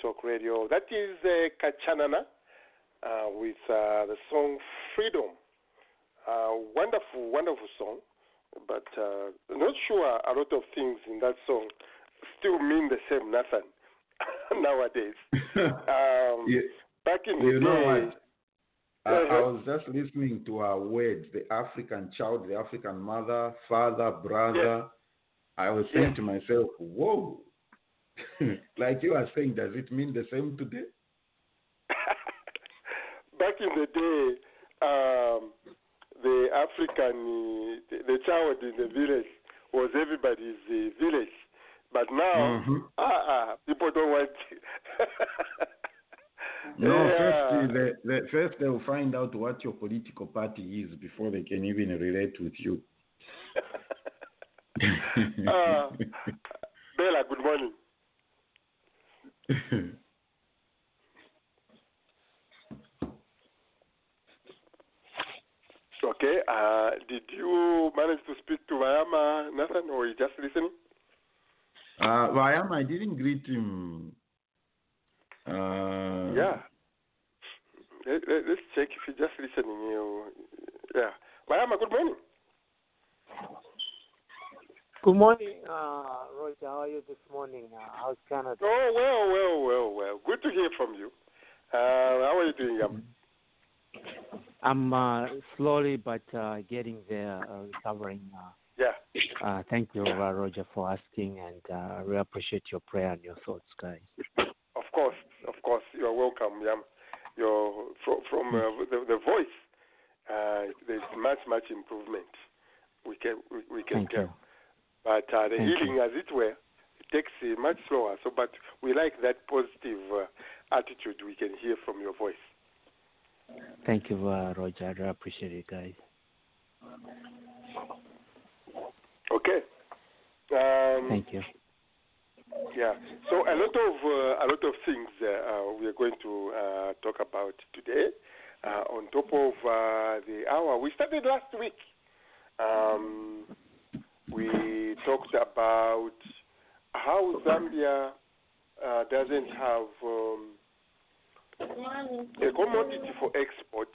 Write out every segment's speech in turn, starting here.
Talk Radio. That is uh, Kachanana uh, with uh, the song Freedom. Uh, wonderful, wonderful song, but uh, not sure a lot of things in that song still mean the same, nothing nowadays. Um, Yeah. Back in the You know day, what? I, I Uh-huh. was just listening to our words, the African child, the African mother, father, brother. I was saying Yes. to myself, whoa. like you are saying, does it mean the same today? back in the day, um, the African, uh, the, the child in the village was everybody's uh, village. But now, Mhm. ah, ah, people don't want. No, Yeah. first, they, they, first they'll find out what your political party is before they can even relate with you. Ah, Bella, good morning. Okay, uh, did you manage to speak to Vayama, Nathan, or you just listening? uh, Vayam, I didn't greet him. Uh, Yeah. Let, let, us check if you're just listening. You, yeah. Vayama, good morning. Good morning, uh, Roger. How are you this morning? Uh, how's Canada? Oh, well, well, well, well. Good to hear from you. Uh, how are you doing, Yam? I'm uh, slowly but uh, getting there, uh, recovering. Uh, Yeah. uh, thank you, uh, Roger, for asking, and uh, I really appreciate your prayer and your thoughts, guys. Of course, of course. You're welcome, Yam. You're from, from uh, the, the voice. Uh, there's much, much improvement. We can, we, we can Thank tell. you. But uh, the Thank healing, as it were, takes uh, much slower. So, but we like that positive uh, attitude we can hear from your voice. Thank you, uh, Roger. I appreciate it, guys. Okay. Um, Thank you. Yeah. So a lot of uh, a lot of things uh, uh, we are going to uh, talk about today. Uh, on top of uh, the hour, we started last week. Um, we talked about how Zambia uh, doesn't have um, a commodity for export,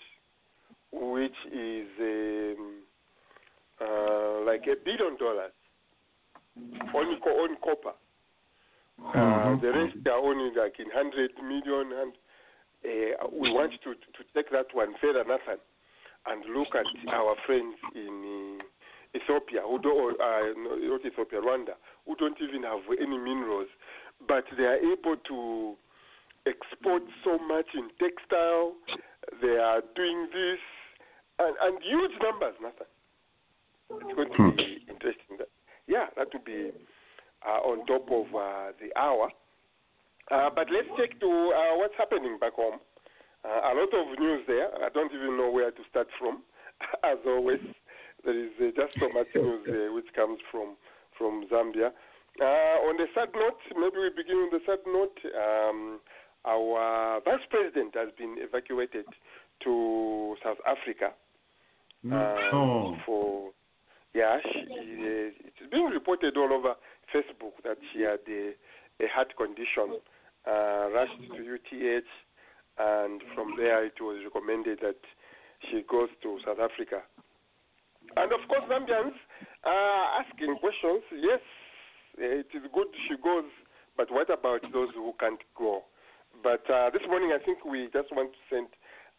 which is um, uh, like a billion dollars on, on copper. Uh, Mhm. the rest are only like in 100 million, and uh, we want to, to take that one further, Nathan, and look at our friends in uh, Ethiopia, who don't, uh, not Ethiopia, Rwanda, who don't even have any minerals, but they are able to export so much in textile. They are doing this, and, and huge numbers, Nathan. It's going to be interesting. That, yeah, that would be uh, on top of uh, the hour. Uh, but let's take to uh, what's happening back home. Uh, a lot of news there. I don't even know where to start from. As always, there is uh, just so much news uh, which comes from from Zambia. Uh, on the sad note, maybe we begin on the sad note. Um, our vice president has been evacuated to South Africa uh, No. for yeah, she, uh, it's being reported all over Facebook that she had a, a heart condition, uh, rushed to UTH, and from there it was recommended that she goes to South Africa. And of course, Zambians are asking questions. Yes, eh, it is good she goes, but what about those who can't go? But uh, this morning, I think we just want to send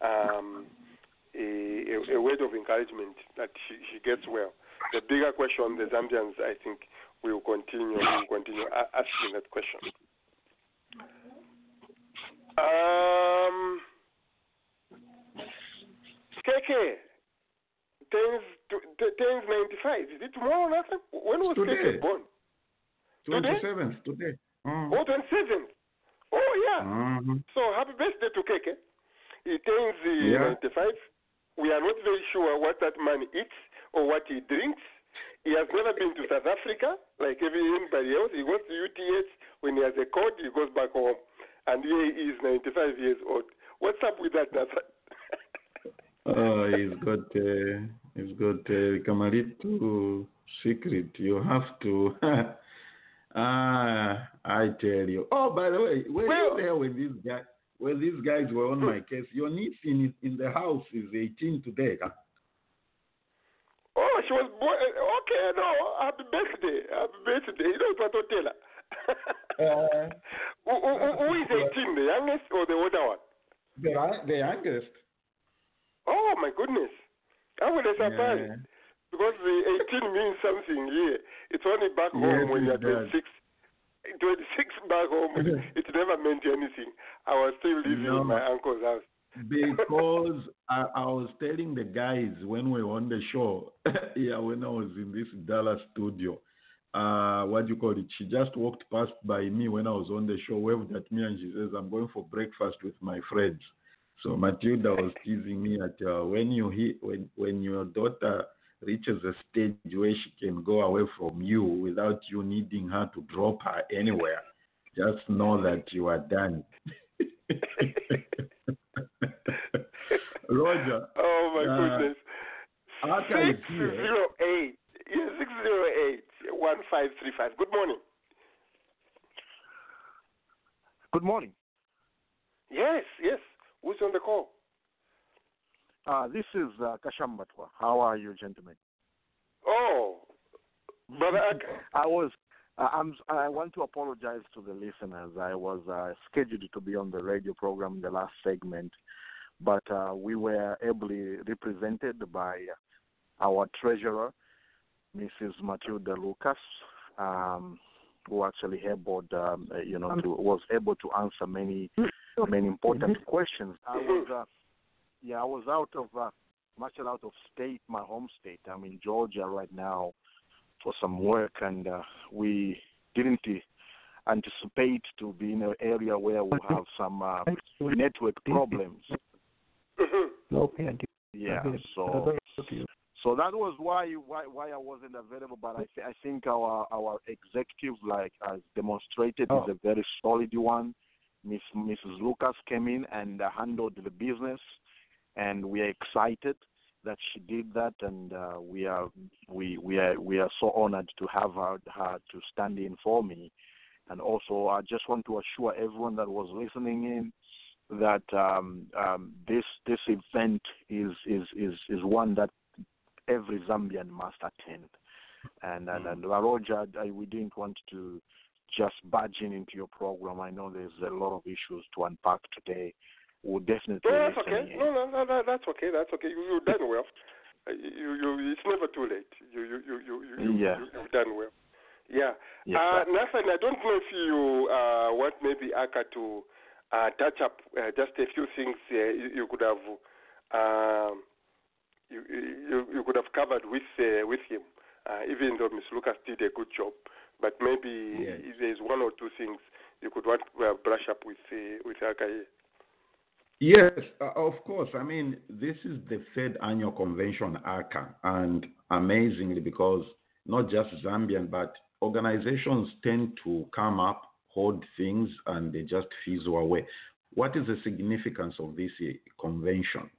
um, a, a, a, word of encouragement that she, she gets well. The bigger question, the Zambians, I think, will continue will continue asking that question. Um, KK, things 10 95. Is it tomorrow or nothing? When was Keké born? 27th, today. Mm. Oh, 27th. Oh, yeah. Mm-hmm. So happy birthday to Keke. He turns uh, yeah. 95. We are not very sure what that man eats or what he drinks. He has never been to South Africa like everybody else. He goes to UTH When he has a cold, he goes back home. And here he is, 95 years old. What's up with that, Nathan? oh, he's got. Uh he's got uh, Kamalitu secret. You have to Ah, I tell you. Oh, by the way, were Well- you there when these guys when these guys were on my case? Your niece in in the house is 18 today. huh? Oh, she was born. Okay, no, happy birthday. Happy birthday. You know what I tell her? Uh, who, who, who- who is 18, the youngest or the older one? the the youngest. Oh, my goodness. I was surprised. Yeah. Because the 18 means something here. It's only back home Yes, when you're does. 26. 26 back home, it, it never meant anything. I was still living No. in my uncle's house. because I, I was telling the guys when we were on the show, yeah, when I was in this Dallas studio, uh, what do you call it? She just walked past by me when I was on the show, waved at me, and she says, "I'm going for breakfast with my friends." So Matilda was teasing me at uh, when you he, when when your daughter reaches a stage where she can go away from you without you needing her to drop her anywhere, just know that you are done. Roger, Oh, my Uh, goodness. Aka is 608. Yeah, 608 1535. Good morning. Good morning. Yes, yes. Who's on the call? Uh, this is uh, Kashambatwa. How are you, gentlemen? Oh, Brother Aka. I was. Uh, I'm. I want to apologize to the listeners. I was uh, scheduled to be on the radio program in the last segment, but uh, we were ably represented by our treasurer, Mrs. Matilda Lucas, um, who actually able, um, uh, you know, to, was able to answer many, many important questions. I was. Uh, yeah, I was out of uh, much out of state, my home state. I'm in Georgia right now for some work, and uh, we didn't uh, anticipate to be in an area where we have some uh, network problems. Mhm. Yeah, so so that was why why why I wasn't available. But I th- I think our our executive like has demonstrated is a very solid one. Miss Mrs. Lucas came in and uh, handled the business, and we are excited that she did that, and uh, we are we we are we are so honored to have her, her to stand in for me. And also, I just want to assure everyone that was listening in that um, um, this this event is is is is one that every Zambian must attend. And and, and Roger, I, we didn't want to just barge in into your program. I know there's a lot of issues to unpack today. We'll definitely No, that's okay. in. No, no, no, that's okay. That's okay. You, you've done well. Uh, You, you, it's never too late. You, you, you, you, you, Yeah. you, you've done well. Yeah. Yes, uh. Nathan, I don't know if you uh, want maybe Aka to uh, touch up uh, just a few things uh, you, you could have um, you, you, you could have covered with uh, with him, uh, even though Miss Lucas did a good job. But maybe Yes. if there's one or two things you could want uh, brush up with uh, with Aka. Yes, uh, of course. I mean, this is the third annual convention, Aka, and amazingly, because not just Zambian, but organizations tend to come up, hold things, and they just fizzle away. What is the significance of this uh, convention?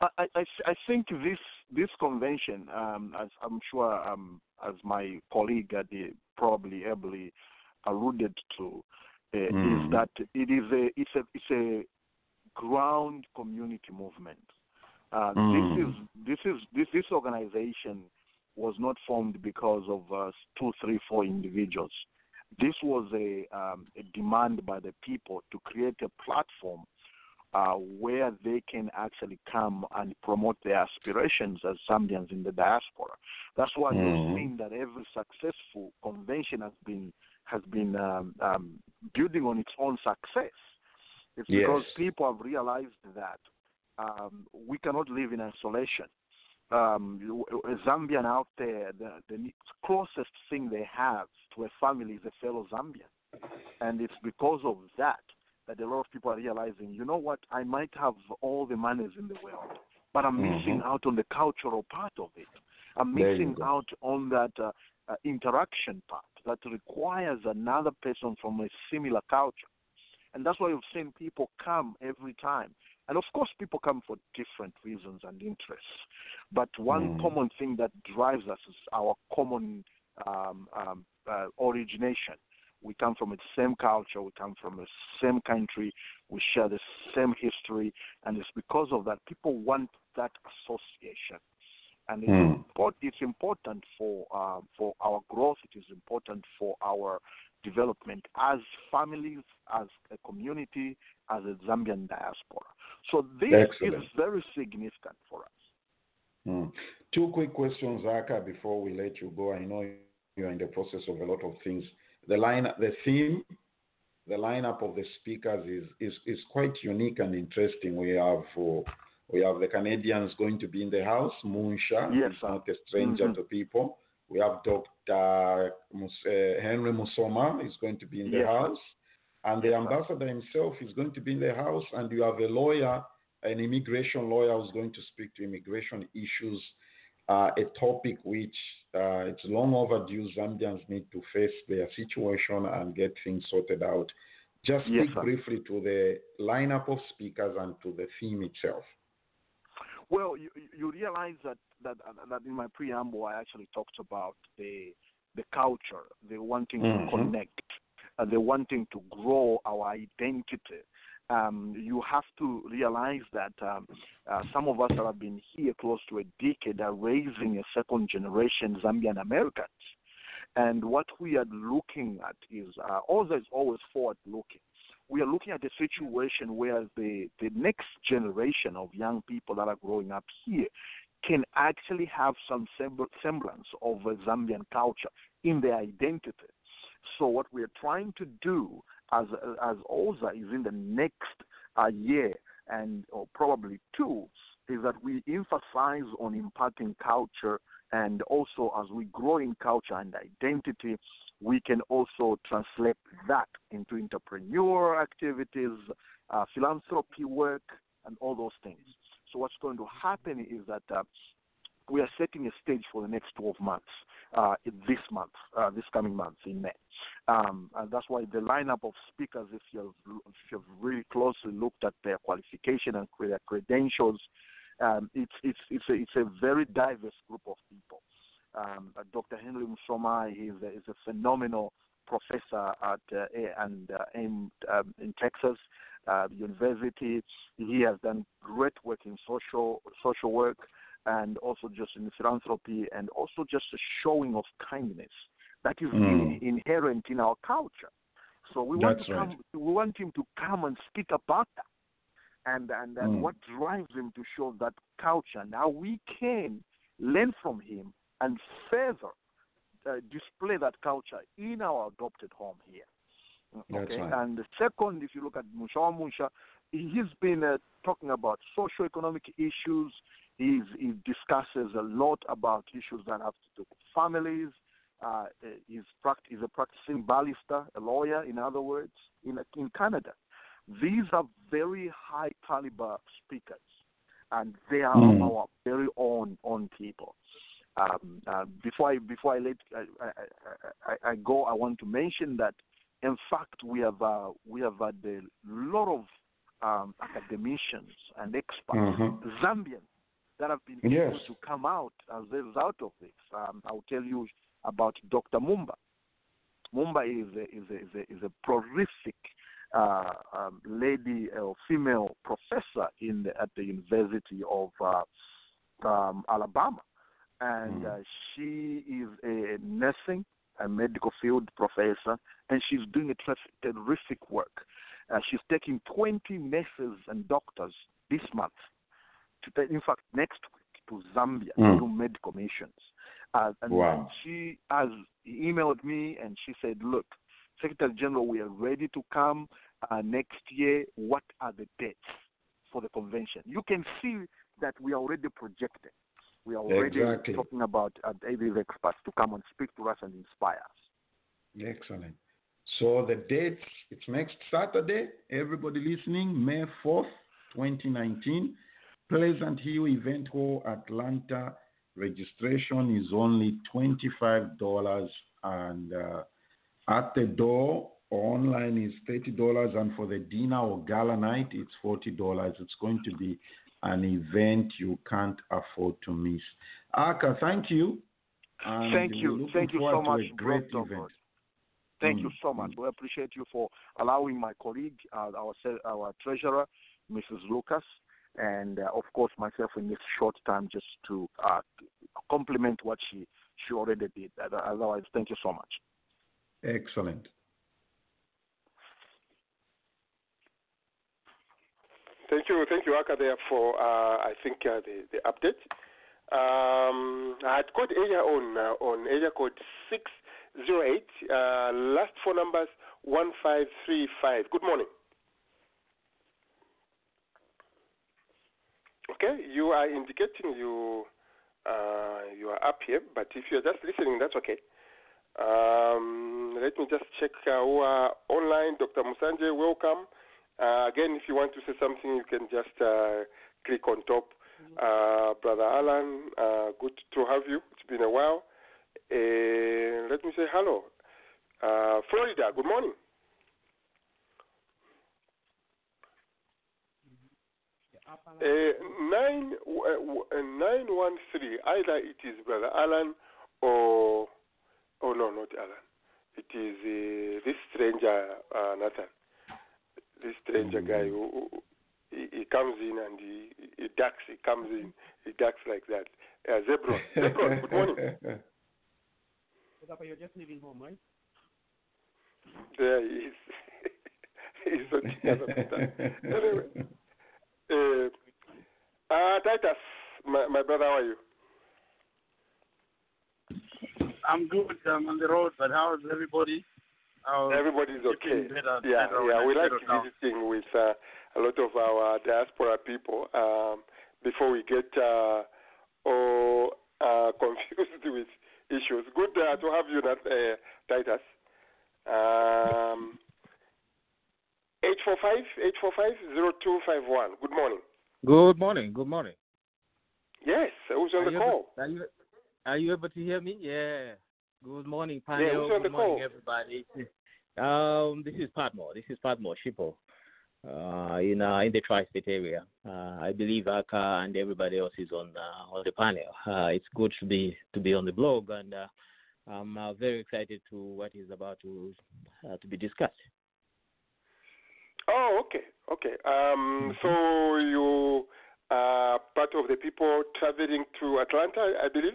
I, I, I think this this convention, um, as I'm sure, um, as my colleague uh, probably ably alluded to, uh, Mm. is that it is a it's a it's a ground community movement. Uh, Mm. This is this is this this organization was not formed because of uh, two, three, four individuals. This was a, um, a demand by the people to create a platform uh, where they can actually come and promote their aspirations as Zambians in the diaspora. That's why Mhm. you've seen that every successful convention has been has been um, um, building on its own success. It's Yes. because people have realized that um, we cannot live in isolation. Um, a Zambian out there, the, the closest thing they have to a family is a fellow Zambian, and it's because of that that a lot of people are realizing, you know what, I might have all the monies in the world, but I'm missing Mhm. out on the cultural part of it. I'm missing out on that uh, uh, interaction part that requires another person from a similar culture. And that's why you've seen people come every time. And of course, people come for different reasons and interests. But one Mm. common thing that drives us is our common um, um, uh, origination. We come from the same culture, we come from the same country, we share the same history, and it's because of that people want that association. And it's, Hmm. important, it's important for uh, for our growth. It is important for our development as families, as a community, as a Zambian diaspora. So this Excellent. is very significant for us. Hmm. Two quick questions, Zaka, before we let you go. I know you're in the process of a lot of things. The line, the theme, the lineup of the speakers is is, is quite unique and interesting. We have uh, we have the Canadians going to be in the house. Munsha Yes, is not a stranger Mhm. to people. We have Dr. Mus- uh, Henry Musoma is going to be in the Yes, house, and the Yes, ambassador himself is going to be in the house. And you have a lawyer, an immigration lawyer, who's going to speak to immigration issues a topic which uh, it's long overdue. Zambians need to face their situation and get things sorted out. Just Yes, speak sir. briefly to the lineup of speakers and to the theme itself. Well, you, you realize that, that that in my preamble I actually talked about the the culture, the wanting Mhm. to connect, uh, the wanting to grow our identity. Um, you have to realize that um, uh, some of us that have been here close to a decade are raising a second generation Zambian Americans. And what we are looking at is uh, also is always forward looking. We are looking at a situation where the, the next generation of young people that are growing up here can actually have some semblance of a Zambian culture in their identity. So what we are trying to do as as OZA is in the next uh, year and or probably two is that we emphasize on imparting culture and also as we grow in culture and identity, we can also translate that into entrepreneur activities, uh, philanthropy work, and all those things. So what's going to happen is that uh, we are setting a stage for the next 12 months, uh, this month, uh, this coming month in May. Um, and that's why the lineup of speakers, if you've, if you've really closely looked at their qualification and their credentials, um, it's, it's, it's, a, it's a very diverse group of people. Um, uh, Dr. Henry Musoma is is a phenomenal professor at uh, and uh, in, um, in Texas uh, University. He has done great work in social social work and also just in philanthropy and also just a showing of kindness that is Mm. in, inherent in our culture. So we want That's to right. come, we want him to come and speak about that, and and, and Mm. what drives him to show that culture. Now we can learn from him and further uh, display that culture in our adopted home here. Okay, right. and the second, if you look at Mushawa Musha, he's been uh, talking about socio-economic issues. He's, he discusses a lot about issues that have to do with families. Uh, he's, pract- he's a practicing barrister, a lawyer, in other words, in, in Canada. These are very high caliber speakers, and they are Mm. our very own own people. Um, uh, before I before I let I, I, I, I- go, I want to mention that in fact we have uh, we have had a lot of um, academicians and experts, Mhm. Zambians, that have been Yes. able to come out as a result of this. Um, I'll tell you about Dr. Mumba. Mumba is a, is a, is a, is a prolific uh, um, lady or female professor in the, at the University of uh, um, Alabama, and Mm. uh, she is a nursing, a medical field professor, and she's doing a terrific work. Uh, she's taking 20 nurses and doctors this month, in fact, next week to Zambia Mm. to do medical missions. Uh, and, Wow. and she has emailed me and she said, "Look, Secretary General, we are ready to come uh, next year. What are the dates for the convention?" You can see that we are already projecting. We are already Exactly. talking about uh, these experts to come and speak to us and inspire us. Excellent. So the date, it's next Saturday. Everybody listening, May 4th, 2019. Pleasant Hill Event Hall, Atlanta. Registration is only $25 and uh, at the door online is $30 and for the dinner or gala night it's $40. It's going to be an event you can't afford to miss. Aka, thank you. And Thank you. Thank you so much, great event. Thank Mm, you so much. We appreciate you for allowing my colleague, uh, our our treasurer, Mrs. Lucas, and uh, of course myself in this short time just to uh, compliment what she she already did. Otherwise, thank you so much. Excellent. Thank you, thank you, Aka, there for uh, I think uh, the the update. Um, I had called area on uh, on area code six zero eight. Uh, last four numbers one five three five. Good morning. Okay, you are indicating you uh, you are up here, but if you are just listening, that's okay. Um, let me just check uh, who are online. Dr. Munsanje, welcome. Uh, again, if you want to say something, you can just uh, click on top. Uh, Brother Alan, uh, good to have you. It's been a while. Let me say hello. Uh, Florida, good morning. Uh, nine uh, uh, nine one three. Either it is Brother Alan or oh no, not Alan. It is uh, this stranger uh, Nathan. This stranger guy who, who he, he comes in and he, he ducks. He comes in, he ducks like that. Uh, Zebron, Zebron, good morning. You're just leaving home, right? There he is. He's on the other side. Anyway, uh, uh, Titus, my, my brother, how are you? I'm good. I'm on the road, but how's everybody? How's Everybody's okay. better, Yeah, better yeah. We like visiting with uh, a lot of our diaspora people um, before we get uh, all uh, confused with issues. Good uh, to have you, uh, Titus. Um, 845-845-0251. Good morning. Good morning. Good morning. Yes, who's on Are the call? Able, are you are you able to hear me? Yeah. Good morning, Yeah, panel. who's on the Good morning, call? everybody. Um, this is Padmore. This is Padmore Shipo. Uh, in uh, in the tri-state area, uh, I believe Aka and everybody else is on uh, on the panel. Uh, it's good to be to be on the blog, and uh, I'm uh, very excited to what is about to uh, to be discussed. Oh, okay, okay. Um, so you are part of the people traveling to Atlanta, I believe.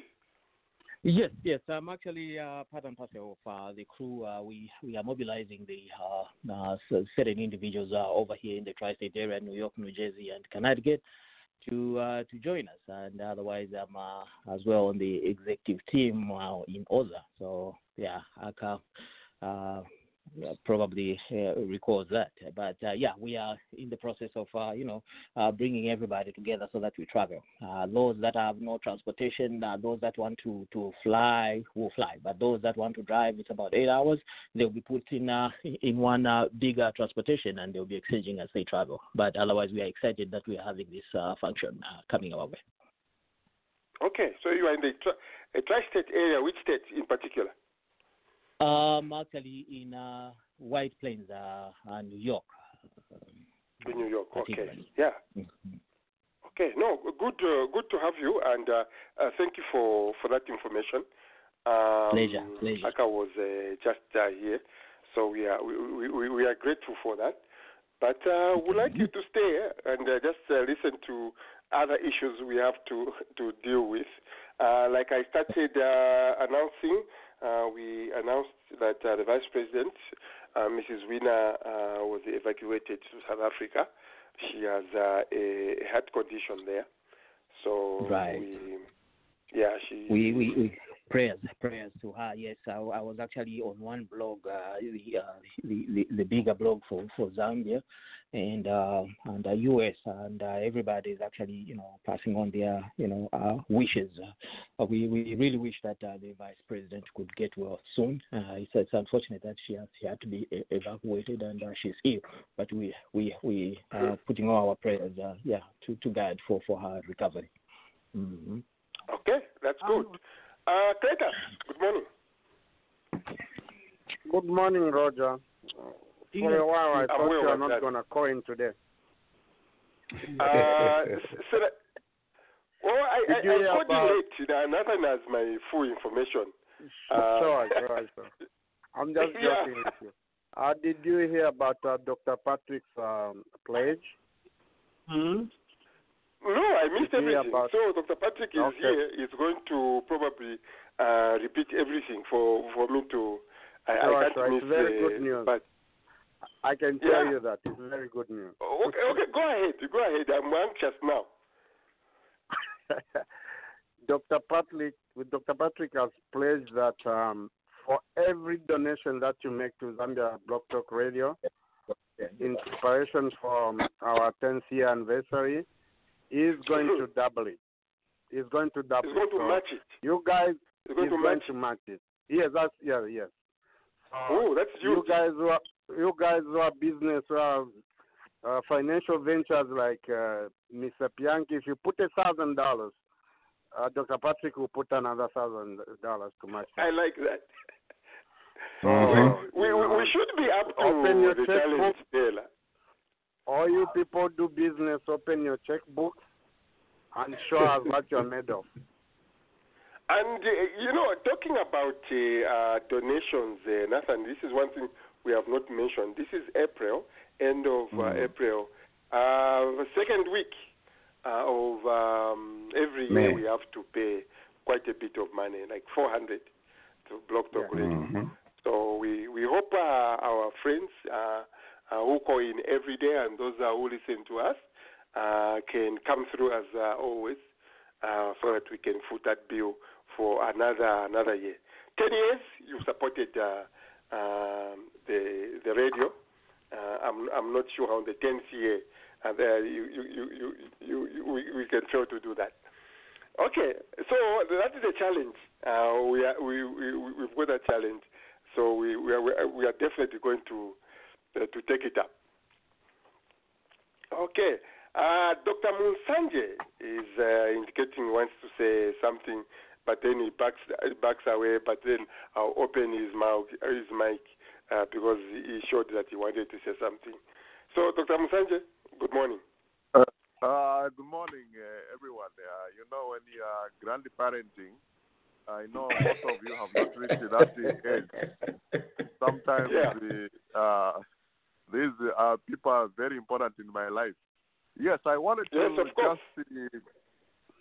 Yes, yes. I'm actually uh, part and parcel of uh, the crew. Uh, we we are mobilizing the uh, uh, certain individuals uh, over here in the tri-state area, New York, New Jersey, and Connecticut, to uh, to join us. And otherwise, I'm uh, as well on the executive team uh, in OZA. So yeah, Aka uh, probably uh, recalls that. But uh, yeah, we are in the process of uh, you know uh, bringing everybody together so that we travel. Uh, those that have no transportation, uh, those that want to, to fly will fly, but those that want to drive, it's about eight hours. They'll be put in in one bigger transportation and they'll be exchanging as they travel. But otherwise, we are excited that we are having this function coming our way. Okay, so you are in the tri-state area. Which state in particular? Um, actually, in uh, White Plains, uh, uh, New York. In New York. Okay. Yeah. Mhm. Okay. No, good. Uh, good to have you, and uh, uh, thank you for for that information. Um, Pleasure, pleasure. Aka was just uh, here, so we are we, we, we are grateful for that. But uh, we'd like you to stay and uh, just uh, listen to other issues we have to to deal with. Uh, like I started uh, announcing, uh, we announced that uh, the Vice President, uh, Mrs. Wina, uh, was evacuated to South Africa. She has uh, a heart condition there, so Right. we, yeah, she. we, we, we prayers prayers to her. Yes, I, I was actually on one blog, uh, the, uh, the, the the bigger blog for for Zambia, and uh, and the US, and uh, everybody is actually you know passing on their you know uh, wishes. Uh, we we really wish that uh, the vice president could get well soon. Uh, it's, it's unfortunate that she has she had to be e- evacuated and uh, she's ill, but we we we are putting all our prayers uh, yeah to to God for for her recovery. hmm Okay, that's good. Uh, Teta, good morning. Good morning, Roger. For a while, I I'm thought aware you were not going to call in today. Uh, s- Sen- Well, I, Did I, you I called about- you late. Now, Nathan has my full information. Uh, sure, sure, sure. I'm just Yeah. joking with you. Uh, did you hear about uh, Dr. Patrick's um, pledge? No, I missed Did you hear everything. So Dr. Patrick is Okay. here. He's going to probably uh, repeat everything for for me to. I, Sure, I can't miss. It's very uh, good news. But I can tell Yeah. you that it's very good news. okay, okay, go ahead, go ahead. I'm anxious now. Dr. Patrick, Dr. Patrick has pledged that um, for every donation that you make to Zambia Blog Talk Radio, in preparation for um, our 10th year anniversary, he's going to double it. He's going to double He's going it. to So match it. You guys, He's going to going match. to match it. Yes, that's yeah, yes. Oh, that's you guys who are you guys who are business who are uh, financial ventures like uh, Mr. Pianki, if you put a thousand dollars, uh, Dr. Patrick will put another thousand dollars to match. I like that. Mhm. We, we, we should be up to Open your the challenge, Taylor. All you people do business, open your checkbooks and show us what you're made of. And uh, you know, talking about uh, uh, donations, uh, Nathan, this is one thing we have not mentioned. This is April, end of uh, Mhm. April, uh, the second week uh, of um, every year. We have to pay quite a bit of money, like 400 to Blog Talk Yeah. Radio. Mhm. So we we hope uh, our friends uh, who call in every day and those who listen to us uh, can come through as uh, always, uh, so that we can foot that bill for another another year. Ten years you supported uh, um, the the radio. Uh, I'm I'm not sure on the tenth year, and you, you, you, you, you, we, we can fail to do that. Okay, so that is a challenge. Uh, we are we we we've got a challenge, so we we are we are definitely going to to take it up. Okay, uh, Dr. Munsanje is uh, indicating he wants to say something, but then he backs he backs away. But then I'll open his mouth his mic uh, because he showed that he wanted to say something. So, Dr. Munsanje, good morning. Uh, good morning, uh, everyone. Uh, you know, when you are grandparenting, I know most of you have not reached that age. Sometimes Yeah. the, uh, these uh, people are very important in my life. Yes, I wanted to Yes, just. uh,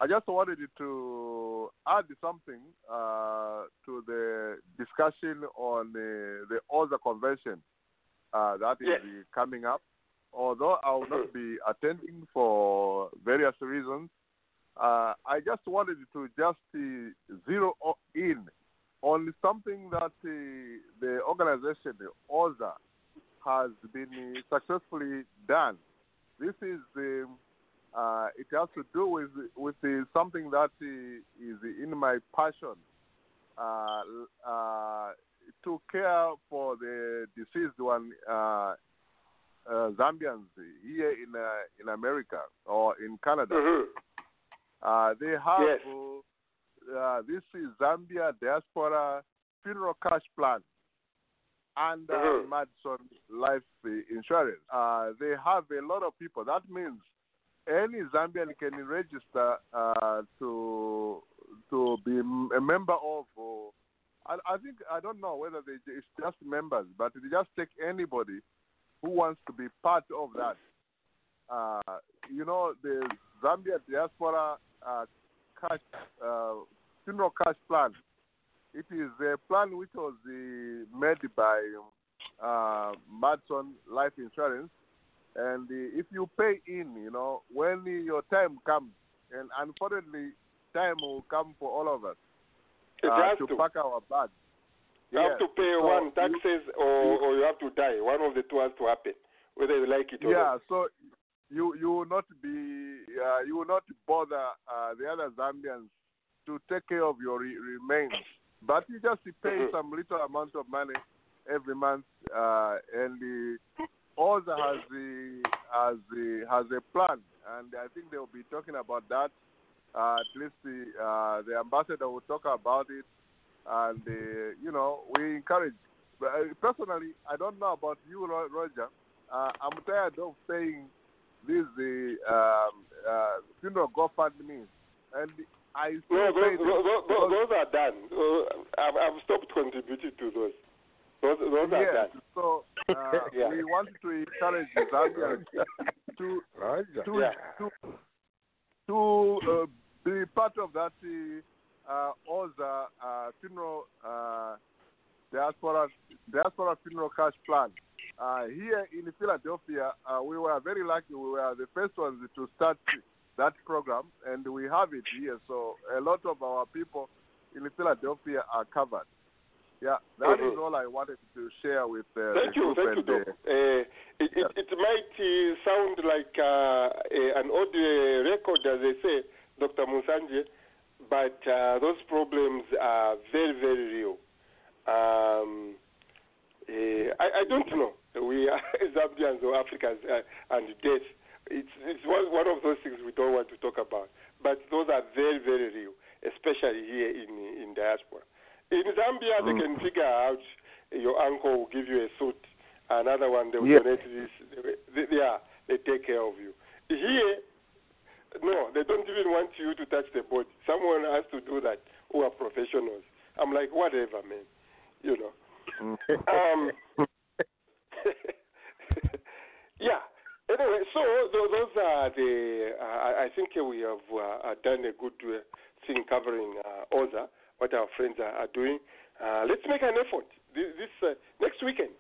I just wanted to add something uh, to the discussion on uh, the other convention uh, that is Yes. coming up. Although I will not be attending for various reasons, uh, I just wanted to just uh, zero in on something that uh, the organization, the OZA, has been uh, successfully done. This is um, uh, it has to do with with uh, something that uh, in my passion uh, uh, to care for the deceased one uh, uh, Zambians here in uh, in America or in Canada. Mhm. Uh, they have Yes. this is Zambia Diaspora Funeral Cash Plan and uh, Mhm. Madison Life uh, Insurance. Uh, they have a lot of people. That means any Zambian can register uh, to to be a member of. Or, I, I think I don't know whether they it's just members, but they just take anybody who wants to be part of that. Uh, you know, the Zambia Diaspora uh, cash uh, funeral cash plan. It is a plan which was uh, made by uh, Madison Life Insurance, and uh, if you pay in, you know, when your time comes, and unfortunately, time will come for all of us uh, to to. pack our bags. You have to pay So one you- taxes or, or you have to die. One of the two has to happen, whether you like it or yeah, not. Yeah, so you you will not be uh, you will not bother uh, the other Zambians to take care of your re- remains, but you just pay some little amount of money every month, uh, and the OZA has the has the has a plan, and I think they will be talking about that. Uh, at least the uh, the ambassador will talk about it, and uh, you know we encourage. But uh, personally, I don't know about you, Roger. Uh, I'm tired of paying this the um, uh, funeral GoFundMe and I No, those, those, those, those are done. Uh, I've, I've stopped contributing to those. Those, those are yes, done. so uh, Yeah. we want to encourage Zambians to to Yeah. to, to uh, be part of that uh, OZA uh, funeral uh, diaspora diaspora funeral cash plan. Uh, here in Philadelphia, uh, we were very lucky. We were the first ones to start that program, and we have it here. So a lot of our people in Philadelphia are covered. Yeah, that is Mhm. all I wanted to share with uh, Thank you, thank you, Doc. Uh, it, it, it might uh, sound like uh, a, an odd uh, record, as they say, Dr. Munsanje, but uh, those problems are very, very real. Um, uh, I, I don't know. We are Zambians or Africans uh, and death. It's, it's one, one of those things we don't want to talk about. But those are very, very real, especially here in, in diaspora. In Zambia, they can figure out your uncle will give you a suit, another one they will Yeah. donate this. They, they, yeah, they take care of you. Here, no, they don't even want you to touch the body. Someone has to do that who are professionals. I'm like, whatever, man. You know. Um, yeah. Anyway, so those are the. Uh, I- think we have uh, done a good uh, thing covering uh, OZA, what our friends are, doing. Uh, let's make an effort this, this uh, next weekend.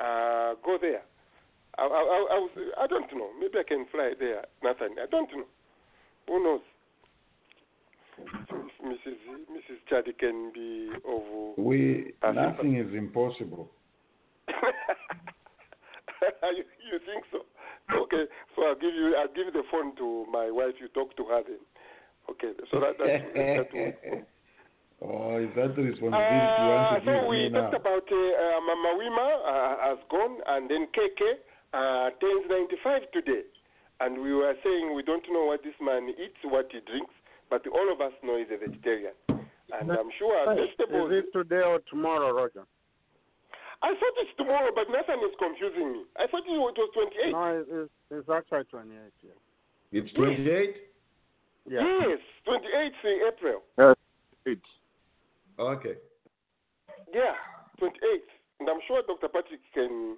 Uh, go there. I, I, I, I, was, I don't know. Maybe I can fly there, Nathan. I don't know. Who knows? Mrs. Mrs. Chadi can be of. We uh, nothing is impossible. you, you think so? Okay, so I'll give you I'll give the phone to my wife. You talk to her then. Okay, so that that's that will. oh, is that the responsibility you want Uh, to so give we me now? talked about uh, uh, Mama Wima uh, has gone, and then KK uh, turns 95 today. And we were saying we don't know what this man eats, what he drinks, but all of us know he's a vegetarian. And I'm sure vegetables. Is it today or tomorrow, Roger? I thought it's tomorrow, but Nathan is confusing me. I thought it was 28. No, it's, it's actually 28. Yeah. It's 28? Yeah. Yes, 28th April. It's Okay. Yeah, 28th. And I'm sure Dr. Patrick can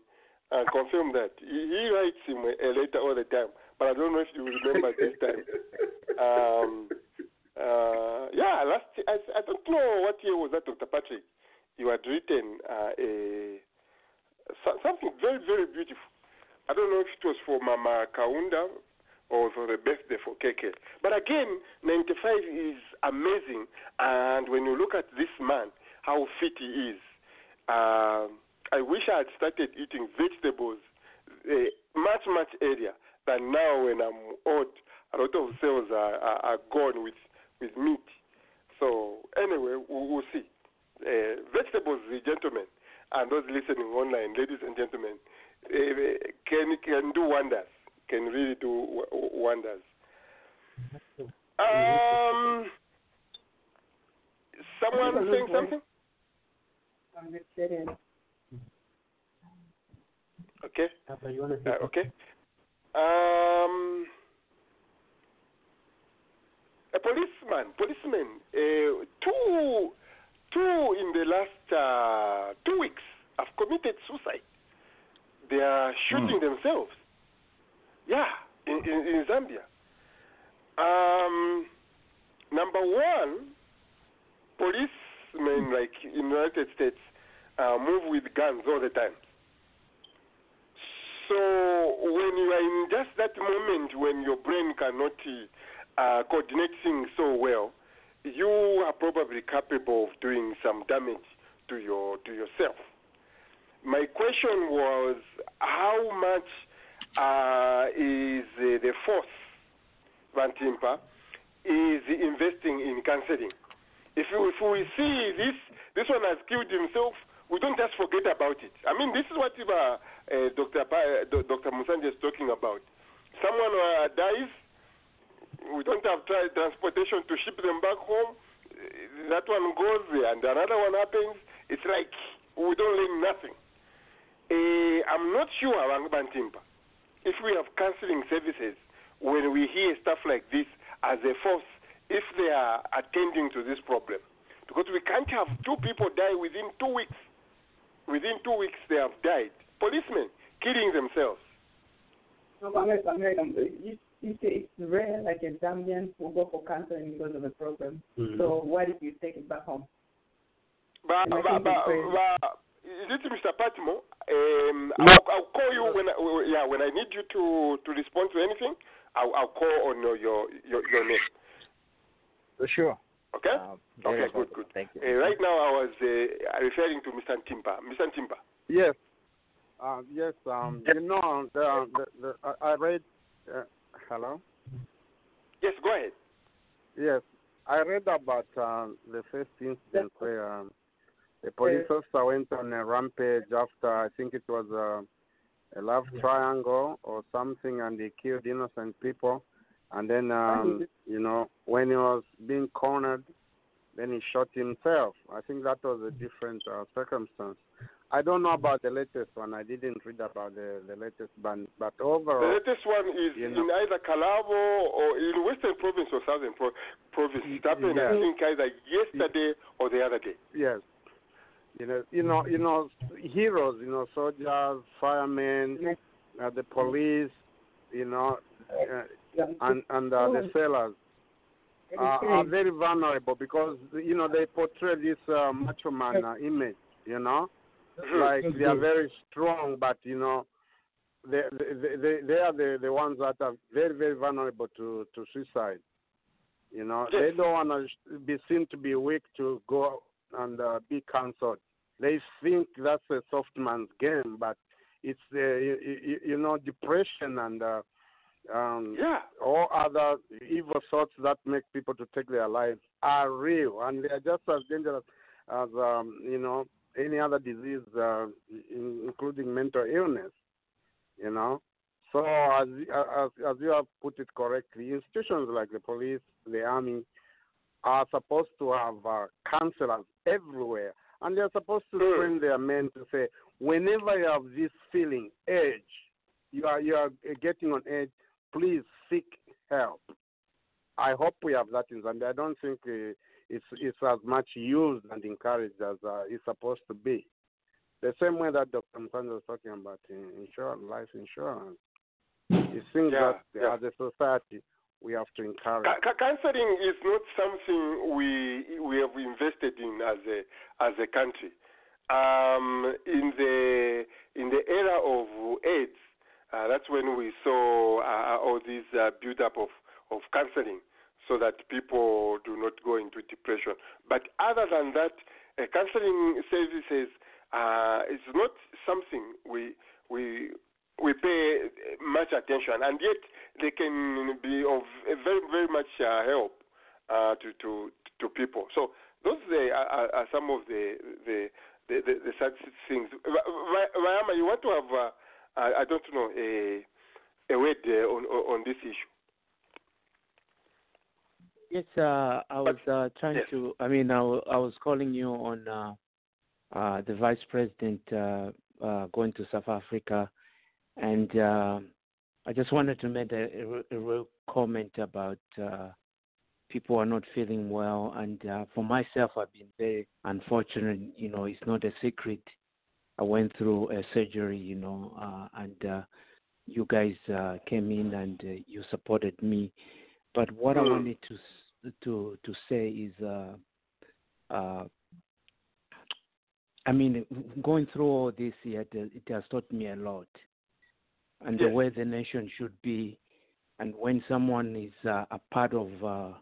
uh, confirm that. He, he writes him a, a letter all the time, but I don't know if you remember this time. Um, uh, yeah, last I, I don't know what year was that, Dr. Patrick. You had written uh, a something very, very beautiful. I don't know if it was for Mama Kaunda or for the birthday for KK. But again, 95 is amazing. And when you look at this man, how fit he is, um I wish I had started eating vegetables uh, much, much earlier than now when I'm old. A lot of cells are, are, are gone with, with meat. So, anyway, we'll, we'll see. Uh, vegetables, gentlemen, and those listening online, ladies and gentlemen, uh, can can do wonders. Can really do w- wonders. Um, someone saying something? Okay. Uh, okay. Um, a policeman, policeman, uh, two, two in the last uh, two weeks have committed suicide. They are shooting themselves. Yeah, in, in, in Zambia. Um, number one, policemen like in the United States uh, move with guns all the time. So when you are in just that moment when your brain cannot uh, coordinate things so well, you are probably capable of doing some damage to your to yourself. My question was how much uh, is uh, the force Van Timpa is investing in cancelling? If, if we see this, this one has killed himself, we don't just forget about it. I mean, this is what uh, Dr. Pa, uh, Dr. Munsanje is talking about. Someone uh, dies, we don't have tra- transportation to ship them back home. Uh, That one goes, there, and another one happens. It's like we don't learn nothing. Uh, I'm not sure, Bantimpa, if we have counseling services when we hear stuff like this as a force if they are attending to this problem. Because we can't have two people die within two weeks. Within two weeks, they have died. Policemen killing themselves. You, you say it's rare, like a Zambian will go for counseling because of the program. Mhm. So why did you take it back home? But, And I but, think but, it's but is it Mr. Patimo? Um, No. I'll, I'll call you when I, yeah when I need you to to respond to anything. I'll, I'll call on your your your, your name. Sure. Okay. Uh, okay. Good. good. Good. Thank you. Uh, right now, I was uh, referring to Mr. Timba. Mr. Timba. Yes. Uh, yes. Um, you know, the, the, the, I I read. Uh, hello. Yes. Go ahead. Yes, I read about um, the first incident where um, a police officer went on a rampage after I think it was a, a love triangle or something, and he killed innocent people. And then, um, you know, when he was being cornered, then he shot himself. I think that was a different uh, circumstance. I don't know about the latest one. I didn't read about the, the latest one, but overall. The latest one is in know. either Kalabo or in Western Province or Southern Pro- Province. It happened, I think, either yesterday or the other day. Yes. You know, you know, you know, heroes. You know, soldiers, firemen, uh, the police. You know, uh, and and uh, the sailors are, are very vulnerable because you know they portray this uh, macho man uh, image. You know, like they are very strong, but you know, they they they, they are the the ones that are very very vulnerable to to suicide. You know, they don't want to be seen to be weak to go and uh, be cancelled. They think that's a soft man's game, but it's uh, you, you, you know depression and uh, um, yeah. all other evil thoughts that make people to take their lives are real, and they are just as dangerous as um, you know any other disease, uh, in, including mental illness. You know, so as, as as you have put it correctly, institutions like the police, the army, are supposed to have uh, counselors everywhere, and they are supposed to train their men to say, whenever you have this feeling, edge, you are you are getting on edge, please seek help. I hope we have that in Zambia. I don't think uh, it's it's as much used and encouraged as uh, it's supposed to be. The same way that Dr. Munsanje was talking about insurance, life insurance. It seems Yeah, that yeah. as a society we have to encourage. Counseling is not something we we have invested in as a as a country. Um, in the in the era of AIDS, uh, that's when we saw uh, all this uh, build up of of counseling, so that people do not go into depression. But other than that, uh, counseling services uh, is not something we we we pay much attention, and yet they can be of very very much uh, help uh, to to to people. So those uh, are, are some of the the the, the, the such things. Mayama, you want to have uh, I don't know a a word uh, on on this issue. Yes, uh, I was uh, trying yes. to. I mean, I, w- I was calling you on uh, uh, the vice president uh, uh, going to South Africa, and uh, I just wanted to make a, a, a real comment about uh, people are not feeling well, and uh, for myself, I've been very unfortunate. You know, it's not a secret. I went through a surgery, you know, uh, and uh, you guys uh, came in and uh, you supported me. But what I Mm. wanted to to to say is, uh, uh, I mean, going through all this, it, it has taught me a lot, and the way the nation should be, and when someone is uh, a part of uh,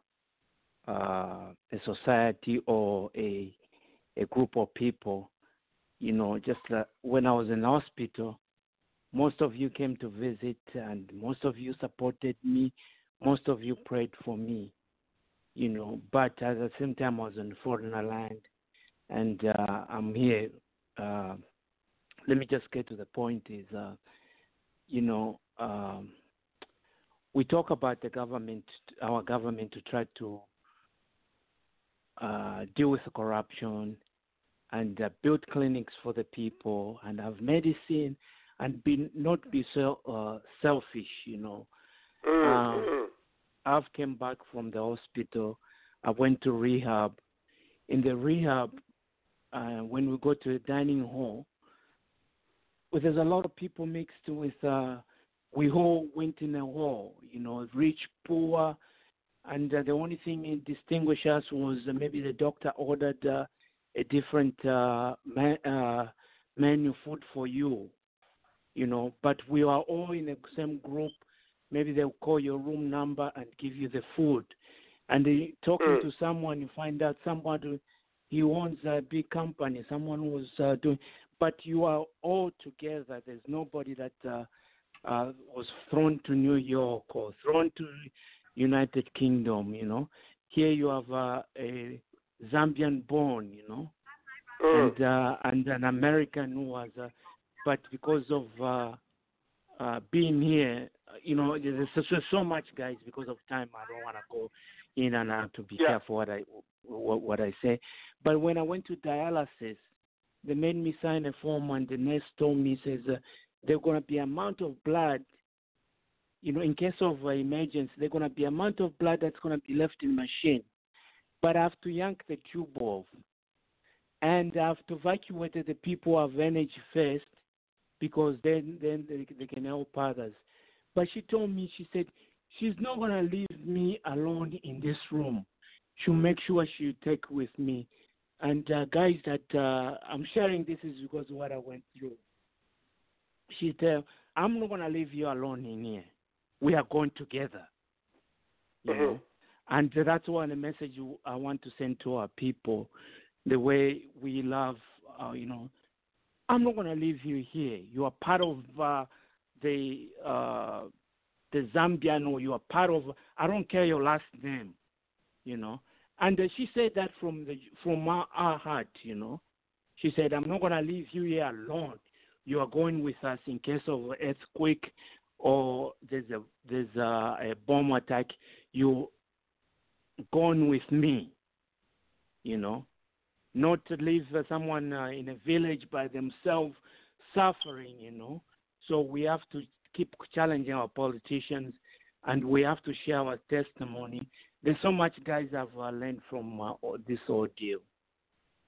uh, a society or a a group of people, you know, just uh, when I was in hospital, most of you came to visit, and most of you supported me. Most of you prayed for me, you know. But at the same time, I was in foreign land, and uh, I'm here. Uh, let me just get to the point: is uh, you know, um, we talk about the government, our government, to try to uh, deal with corruption and uh, build clinics for the people and have medicine and be not be so uh, selfish, you know. Mm, Um. I've came back from the hospital. I went to rehab. In the rehab, uh, when we go to the dining hall, well, there's a lot of people mixed with. Uh, we all went in a hall, you know, rich, poor, and uh, the only thing that distinguished us was uh, maybe the doctor ordered uh, a different uh, man, uh, menu food for you, you know. But we are all in the same group. Maybe they'll call your room number and give you the food. And they, talking Mm. to someone, you find out someone he owns a big company. Someone was uh, doing, but you are all together. There's nobody that uh, uh, was thrown to New York or thrown to United Kingdom. You know, here you have uh, a Zambian born. You know, Mm. and uh, and an American who was, uh, but because of uh, uh, being here, you know, there's so, so, much, guys. Because of time, I don't want to go in and out to be Yeah. careful what I what, what I say. But when I went to dialysis, they made me sign a form, and the nurse told me says uh, there's going to be amount of blood. You know, in case of uh, emergency, there's going to be amount of blood that's going to be left in the machine. But I have to yank the tube off and I have to evacuate the people of energy first because then then they, they can help others. But she told me she said she's not gonna leave me alone in this room. She'll make sure she take with me. And uh, guys, that uh, I'm sharing this is because of what I went through. She said, "I'm not gonna leave you alone in here. We are going together." Mhm. know, and that's one the message I want to send to our people the way we love, uh, you know, I'm not going to leave you here. You are part of uh, the uh, the Zambian, or you are part of. I don't care your last name, you know. And uh, she said that from the from our, our heart, you know. She said, "I'm not to leave you here alone. You are going with us in case of earthquake or there's a there's a, a bomb attack. You going with me, you know." not to leave someone uh, in a village by themselves suffering, you know. So we have to keep challenging our politicians and we have to share our testimony. There's so much, guys, I've uh, learned from uh, this ordeal.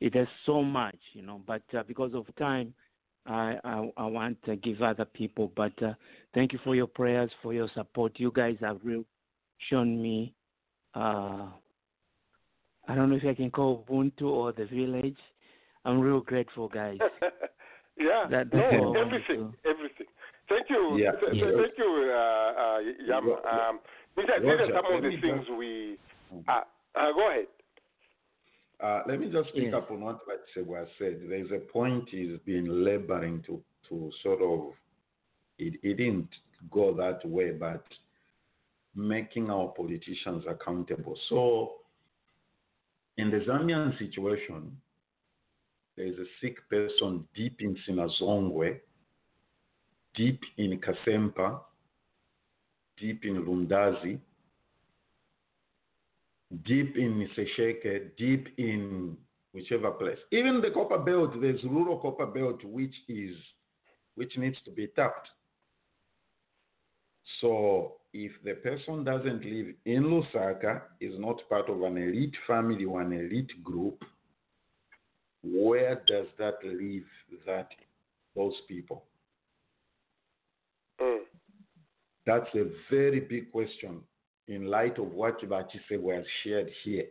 It is so much, you know, but uh, because of time, I, I, I want to give other people. But uh, thank you for your prayers, for your support. You guys have really shown me. Uh, I don't know if I can call Ubuntu or the village. I'm real grateful, guys. yeah. That- no, that's all I everything, everything. Thank you. Yeah. th- th- Yeah. Thank you, uh, uh, Yam. Ro- Um, these are, these are some of the me things just- we. Uh, uh, go ahead. Uh, let me just pick Yes. up on what was said. There's a point he's been laboring to, to sort of, it, it didn't go that way, but making our politicians accountable. So, in the Zambian situation, there's a sick person deep in Sinazongwe, deep in Kasempa, deep in Lundazi, deep in Sesheke, deep in whichever place. Even the copper belt, there's rural copper belt which is which needs to be tapped. So if the person doesn't live in Lusaka, is not part of an elite family or an elite group, where does that leave that those people? Mm. That's a very big question in light of what Bachise was shared here.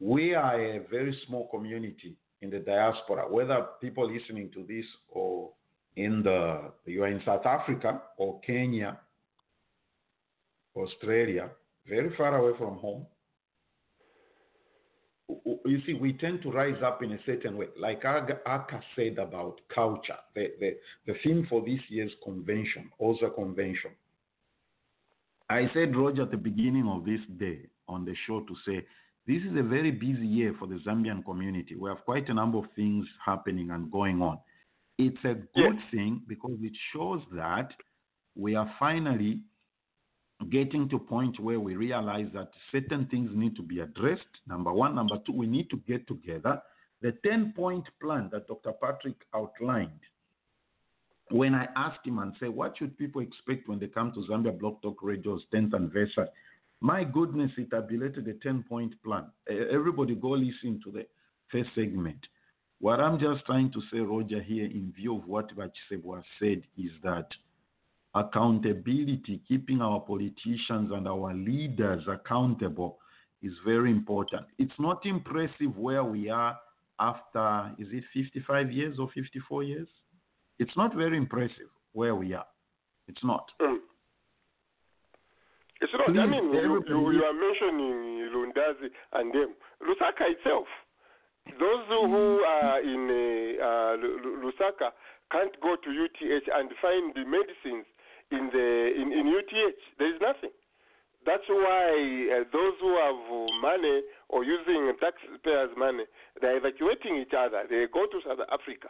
We are a very small community in the diaspora, whether people listening to this or in the you are in South Africa or Kenya, Australia, very far away from home. You see, we tend to rise up in a certain way. Like Aka said about culture, the, the, the theme for this year's convention, OZA convention, I said, Roger, at the beginning of this day on the show to say, this is a very busy year for the Zambian community. We have quite a number of things happening and going on. It's a good thing because it shows that we are finally getting to a point where we realize that certain things need to be addressed. Number one. Number two, we need to get together. The 10 point plan that Dr. Patrick outlined when I asked him and said, what should people expect when they come to Zambia Blog Talk Radio's 10th anniversary? My goodness, it tabulated a 10 point plan. Everybody go listen to the first segment. What I'm just trying to say, Roger, here in view of what Vachsebwa said, is that accountability, keeping our politicians and our leaders accountable, is very important. It's not impressive where we are after, is it 55 years or 54 years? It's not very impressive where we are. It's not. Mm. It's not. Please, I mean, you, you, you, are mentioning Lundazi and them. Lusaka itself, those who are in uh, Lusaka can't go to UTH and find the medicines in the in, in UTH. There is nothing. That's why uh, those who have money or using taxpayers' money, they're evacuating each other. They go to South Africa.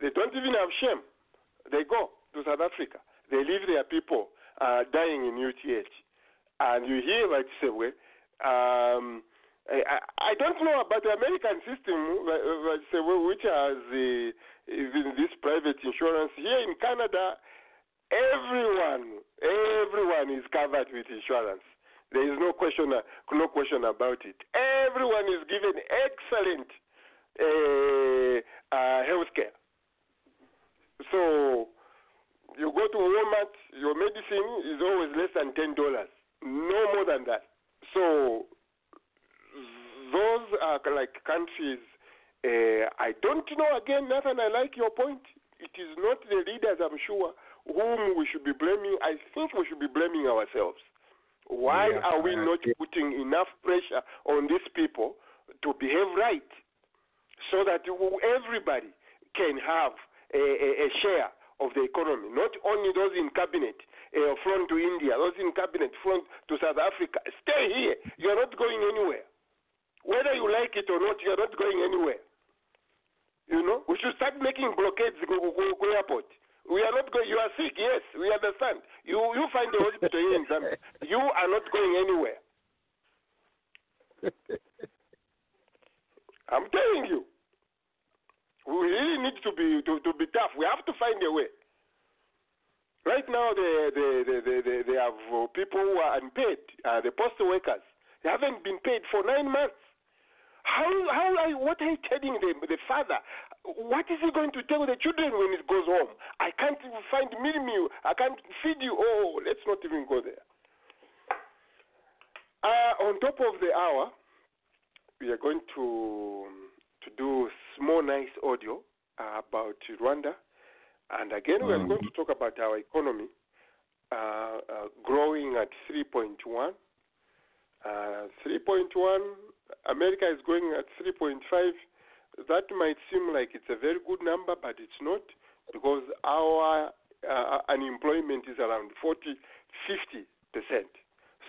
They don't even have shame. They go to South Africa. They leave their people uh, dying in UTH. And you hear like Sewe, um, I, I don't know about the American system, which has uh, this private insurance. Here in Canada, everyone, everyone is covered with insurance. There is no question, no question about it. Everyone is given excellent uh, uh, health care. So you go to Walmart, your medicine is always less than ten dollars, no more than that. So those are like countries. Uh, I don't know. Again, Nathan, I like your point. It is not the leaders, I'm sure, whom we should be blaming. I think we should be blaming ourselves. Why yeah, are we not putting enough pressure on these people to behave right so that everybody can have a, a, a share of the economy? Not only those in cabinet uh, flown to India, those in cabinet flown to South Africa. Stay here. You are not going anywhere. Whether you like it or not, you are not going anywhere. You know, we should start making blockades go, go, go airport. We are not going. You are sick. Yes, we understand. You you find the hospital here in Zambia. You are not going anywhere. I'm telling you. We really need to be to, to be tough. We have to find a way. Right now, they they they they, they, they have people who are unpaid. Uh, the postal workers. They haven't been paid for nine months. How how what are you telling the the father? What is he going to tell the children when he goes home? I can't even find meal meal. I can't feed you. Oh, let's not even go there. Uh, on top of the hour, we are going to to do small nice audio uh, about Rwanda, and again we are mm. going to talk about our economy uh, uh growing at 3.1. Uh, 3.1. America is going at 3.5 that might seem like it's a very good number, but it's not because our uh, unemployment is around 40, 50 percent.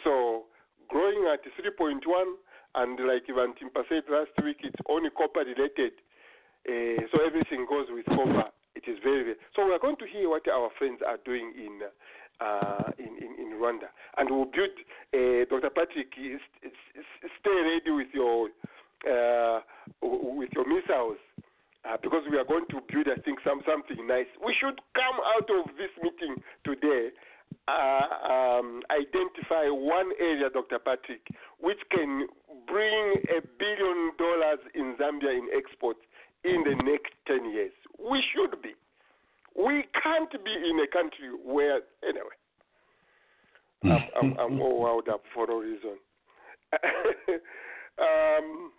So growing at 3.1, and like Ivan Timpa said last week, it's only copper related. Uh, so everything goes with copper. It is very, very. So we're going to hear what our friends are doing in uh, in, in, in Rwanda, and we'll build. Uh, Dr. Patrick, stay ready with your uh, with your missiles uh, because we are going to build, I think, some something nice. We should come out of this meeting today, uh, um, identify one area, Dr. Patrick, which can bring a billion dollars in Zambia in exports in the next 10 years. We should be. We can't be in a country where, anyway, I'm, I'm, I'm all wound up for no reason. um,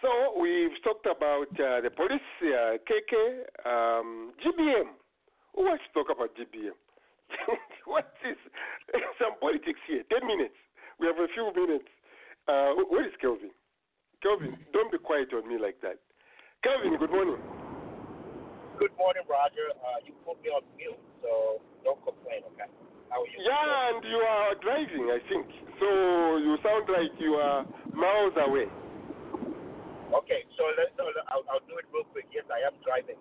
so we've talked about uh, the police, uh, KK, um, GBM. Who wants to talk about GBM? what is some politics here? Ten minutes. We have a few minutes. Uh, where is Kelvin? Kelvin, don't be quiet on me like that. Kelvin, good morning. Good morning, Roger. Uh, you put me on mute, so don't complain, okay? How are you? Yeah, and you are driving, I think. So you sound like you are miles away. Okay, so let, no, I'll, I'll do it real quick. Yes, I am driving.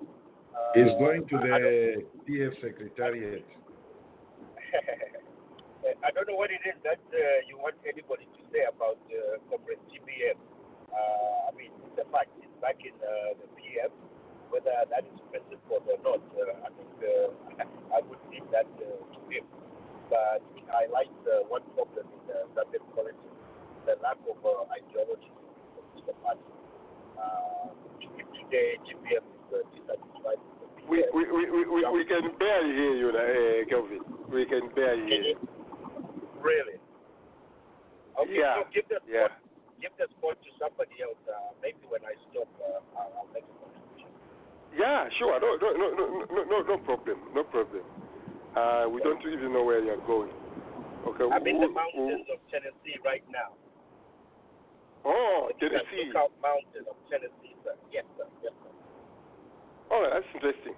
Uh, He's going to the PF Secretariat. I don't know what it is that uh, you want anybody to say about uh, corporate GBM. Uh, I mean, the fact it's back in uh, the PF, whether that is principled or not, uh, I think uh, I would leave that uh, to him but I like the one problem in the Zambian politics, the lack of uh, ideology in the party. Uh, today, GBM is dissatisfied. We, we, we, we, we can barely hear you, uh, Kelvin. We can barely hear you. Really? Okay, yeah. so give the, yeah. Give the spot to somebody else. Uh, maybe when I stop, uh, I'll, I'll make a contribution. Yeah, sure. No, no, no, no, no, no problem. No problem. Uh, we don't even know where you're going. Okay. I'm in the who- mountains of Tennessee right now. oh, Tennessee. Lookout Mountain of Tennessee, sir. Yes, sir. Yes, sir. Oh, that's interesting.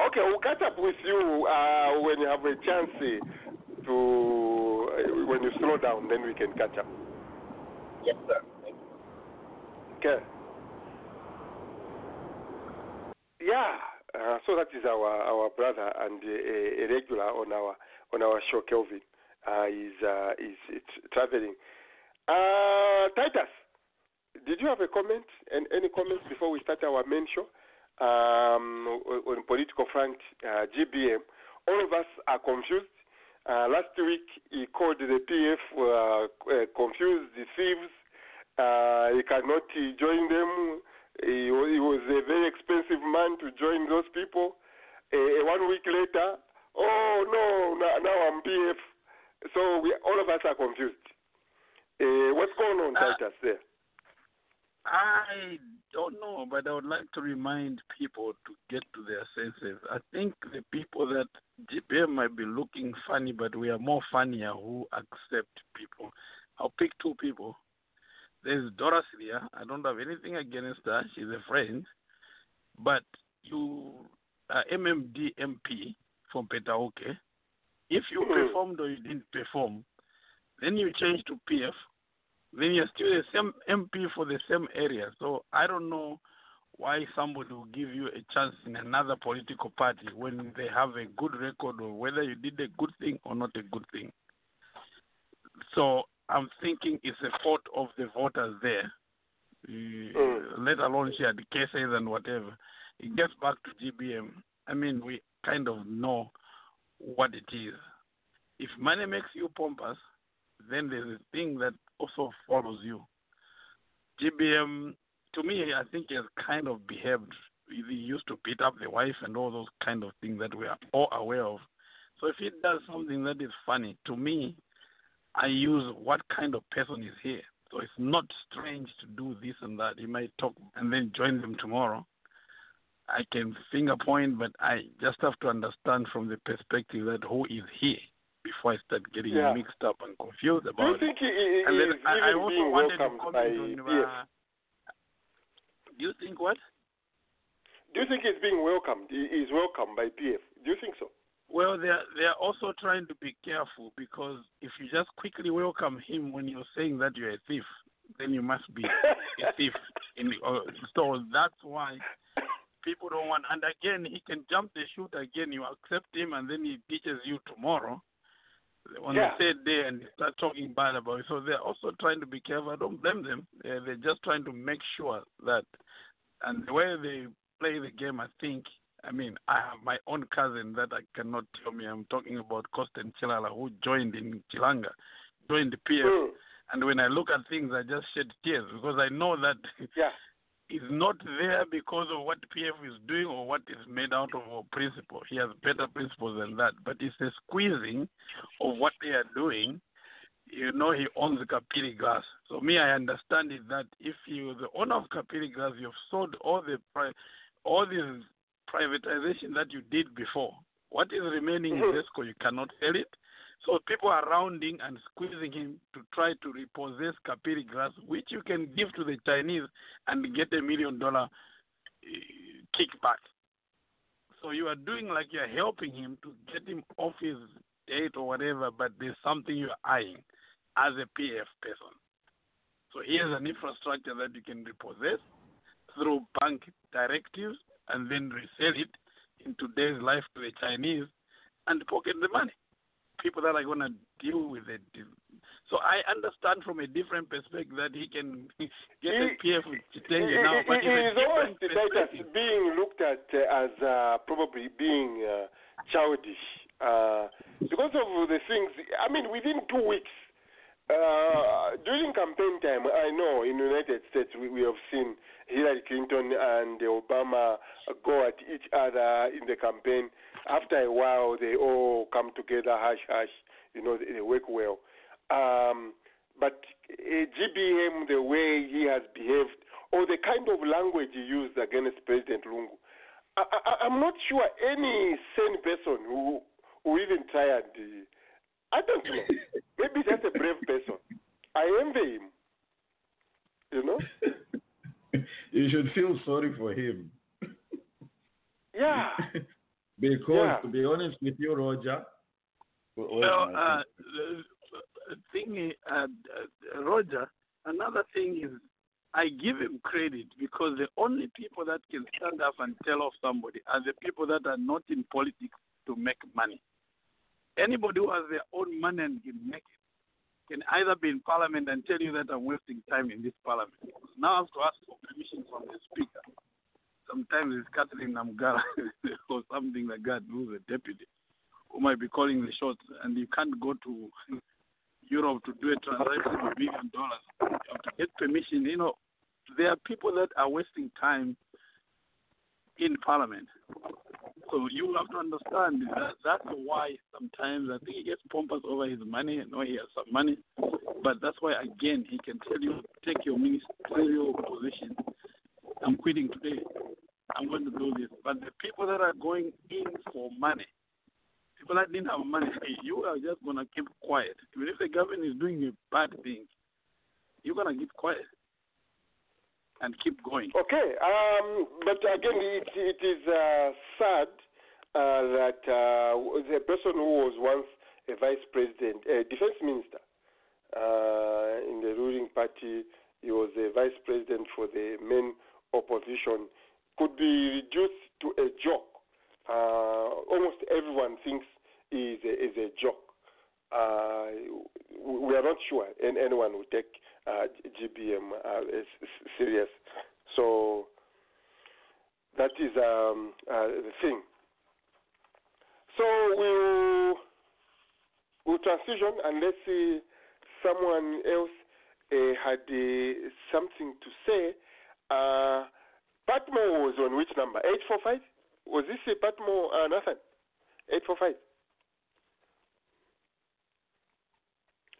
Okay, we'll catch up with you uh, when you have a chance uh, to uh, when you slow down. Then we can catch up. Yes, sir. Thank you. Okay. Yeah. Uh, so that is our our brother and a, a regular on our on our show, Kelvin. Uh, is uh, is traveling. Uh, Titus, did you have a comment and any comments before we start our main show um, on, political front? Uh, GBM. All of us are confused. Uh, last week he called the PF uh, uh, confused the thieves. Uh, he cannot join them. He, he was a very expensive man to join those people. Uh, one week later, oh no, now, now I'm PF. So we, all of us are confused. Uh, what's going on, Uh, Titus? There. I don't know, but I would like to remind people to get to their senses. I think the people that GBM might be looking funny, but we are more funnier who accept people. I'll pick two people. There's Doris there. I don't have anything against her. She's a friend. But you, uh, MMD MP from Petauke, if you Hmm. performed or you didn't perform, then you change to PF, then you're still the same MP for the same area. So I don't know why somebody will give you a chance in another political party when they have a good record or whether you did a good thing or not a good thing. So I'm thinking it's a fault of the voters there, uh, let alone shared cases and whatever. It gets back to GBM. I mean, we kind of know what it is. If money makes you pompous, then there's a thing that also follows you. GBM, to me, I think he has kind of behaved. He used to beat up the wife and all those kind of things that we are all aware of. So if he does something that is funny, to me, I use what kind of person is here. So it's not strange to do this and that. He might talk and then join them tomorrow. I can finger point, but I just have to understand from the perspective that who is here before I start getting Yeah. mixed up and confused Do you about it. think he, And then is I, I also being wanted to welcomed by comment on. PF? Uh, do you think what? Do you think he's being welcomed? He is welcomed by PF. Do you think so? Well, they're they're also trying to be careful because if you just quickly welcome him when you're saying that you're a thief, then you must be a thief. In uh, so that's why people don't want. And again, he can jump the shoot again. You accept him, and then he teaches you tomorrow on Yeah. the third day, and start talking bad about it. So they're also trying to be careful. I don't blame them. They're, they're just trying to make sure that, and the way they play the game, I think. I mean, I have my own cousin that I cannot tell me. I'm talking about Costin Chilala, who joined in Chilanga, joined the PF. Hmm. And when I look at things, I just shed tears because I know that yeah. he's not there because of what PF is doing or what is made out of a principle. He has better principles than that. But it's a squeezing of what they are doing. You know, he owns the Kapiri Glass. So me, I understand it that if you're the owner of Kapiri Glass, you've sold all the pri- all this privatization that you did before. What is remaining Mhm. in Zesco, you cannot sell it. So people are rounding and squeezing him to try to repossess Kapiri Glass, which you can give to the Chinese and get a million dollar uh, kickback. So you are doing like you're helping him to get him off his date or whatever, but there's something you're eyeing as a PF person. So here's an infrastructure that you can repossess through bank directives and then resell it in today's life to the Chinese and pocket the money. People that are going to deal with it. So I understand from a different perspective that he can get a PF with Chitenge now, but It is always different depicted perspective. as being looked at uh, as uh, probably being uh, childish uh, because of the things. I mean, within two weeks, uh, during campaign time, I know in the United States we, we have seen Hillary Clinton and Obama go at each other in the campaign. After a while, they all come together, hush hush. You know, they, they work well. Um, but uh, GBM, the way he has behaved, or the kind of language he used against President Lungu, I, I, I'm not sure any sane person who who even tried. Uh, I don't know. Maybe just a brave person. I envy him. You know. you should feel sorry for him. Yeah. because Yeah. to be honest with you, Roger. Well, uh, the the thing, is, uh, uh, Roger, another thing is I give him credit because the only people that can stand up and tell off somebody are the people that are not in politics to make money. Anybody who has their own money and can make it can either be in parliament and tell you that I'm wasting time in this parliament. Now I have to ask for permission from the speaker. Sometimes it's Catherine Namugala or something like that, who's a deputy, who might be calling the shots, and you can't go to Europe to do a transaction of a million dollars. You have to get permission. You know, there are people that are wasting time in parliament. So you have to understand that that's why sometimes I think he gets pompous over his money. I know he has some money, but that's why again he can tell you take your ministerial position. I'm quitting today. I'm going to do this. But the people that are going in for money, people that didn't have money, you are just gonna keep quiet. Even if the government is doing a bad thing, you're gonna keep quiet and keep going. Okay, um, but again, it, it is uh, sad uh, that uh, the person who was once a vice president, a defense minister uh, in the ruling party, he was a vice president for the main opposition, could be reduced to a joke. Uh, almost everyone thinks is a, is a joke. Uh, we are not sure and anyone will take uh, GBM uh, as serious. So that is um, uh, the thing. So we'll, we'll transition unless uh, someone else uh, had uh, something to say. Uh, Patmo was on which number? 845? Was this a Patmo, uh, Nathan? 845?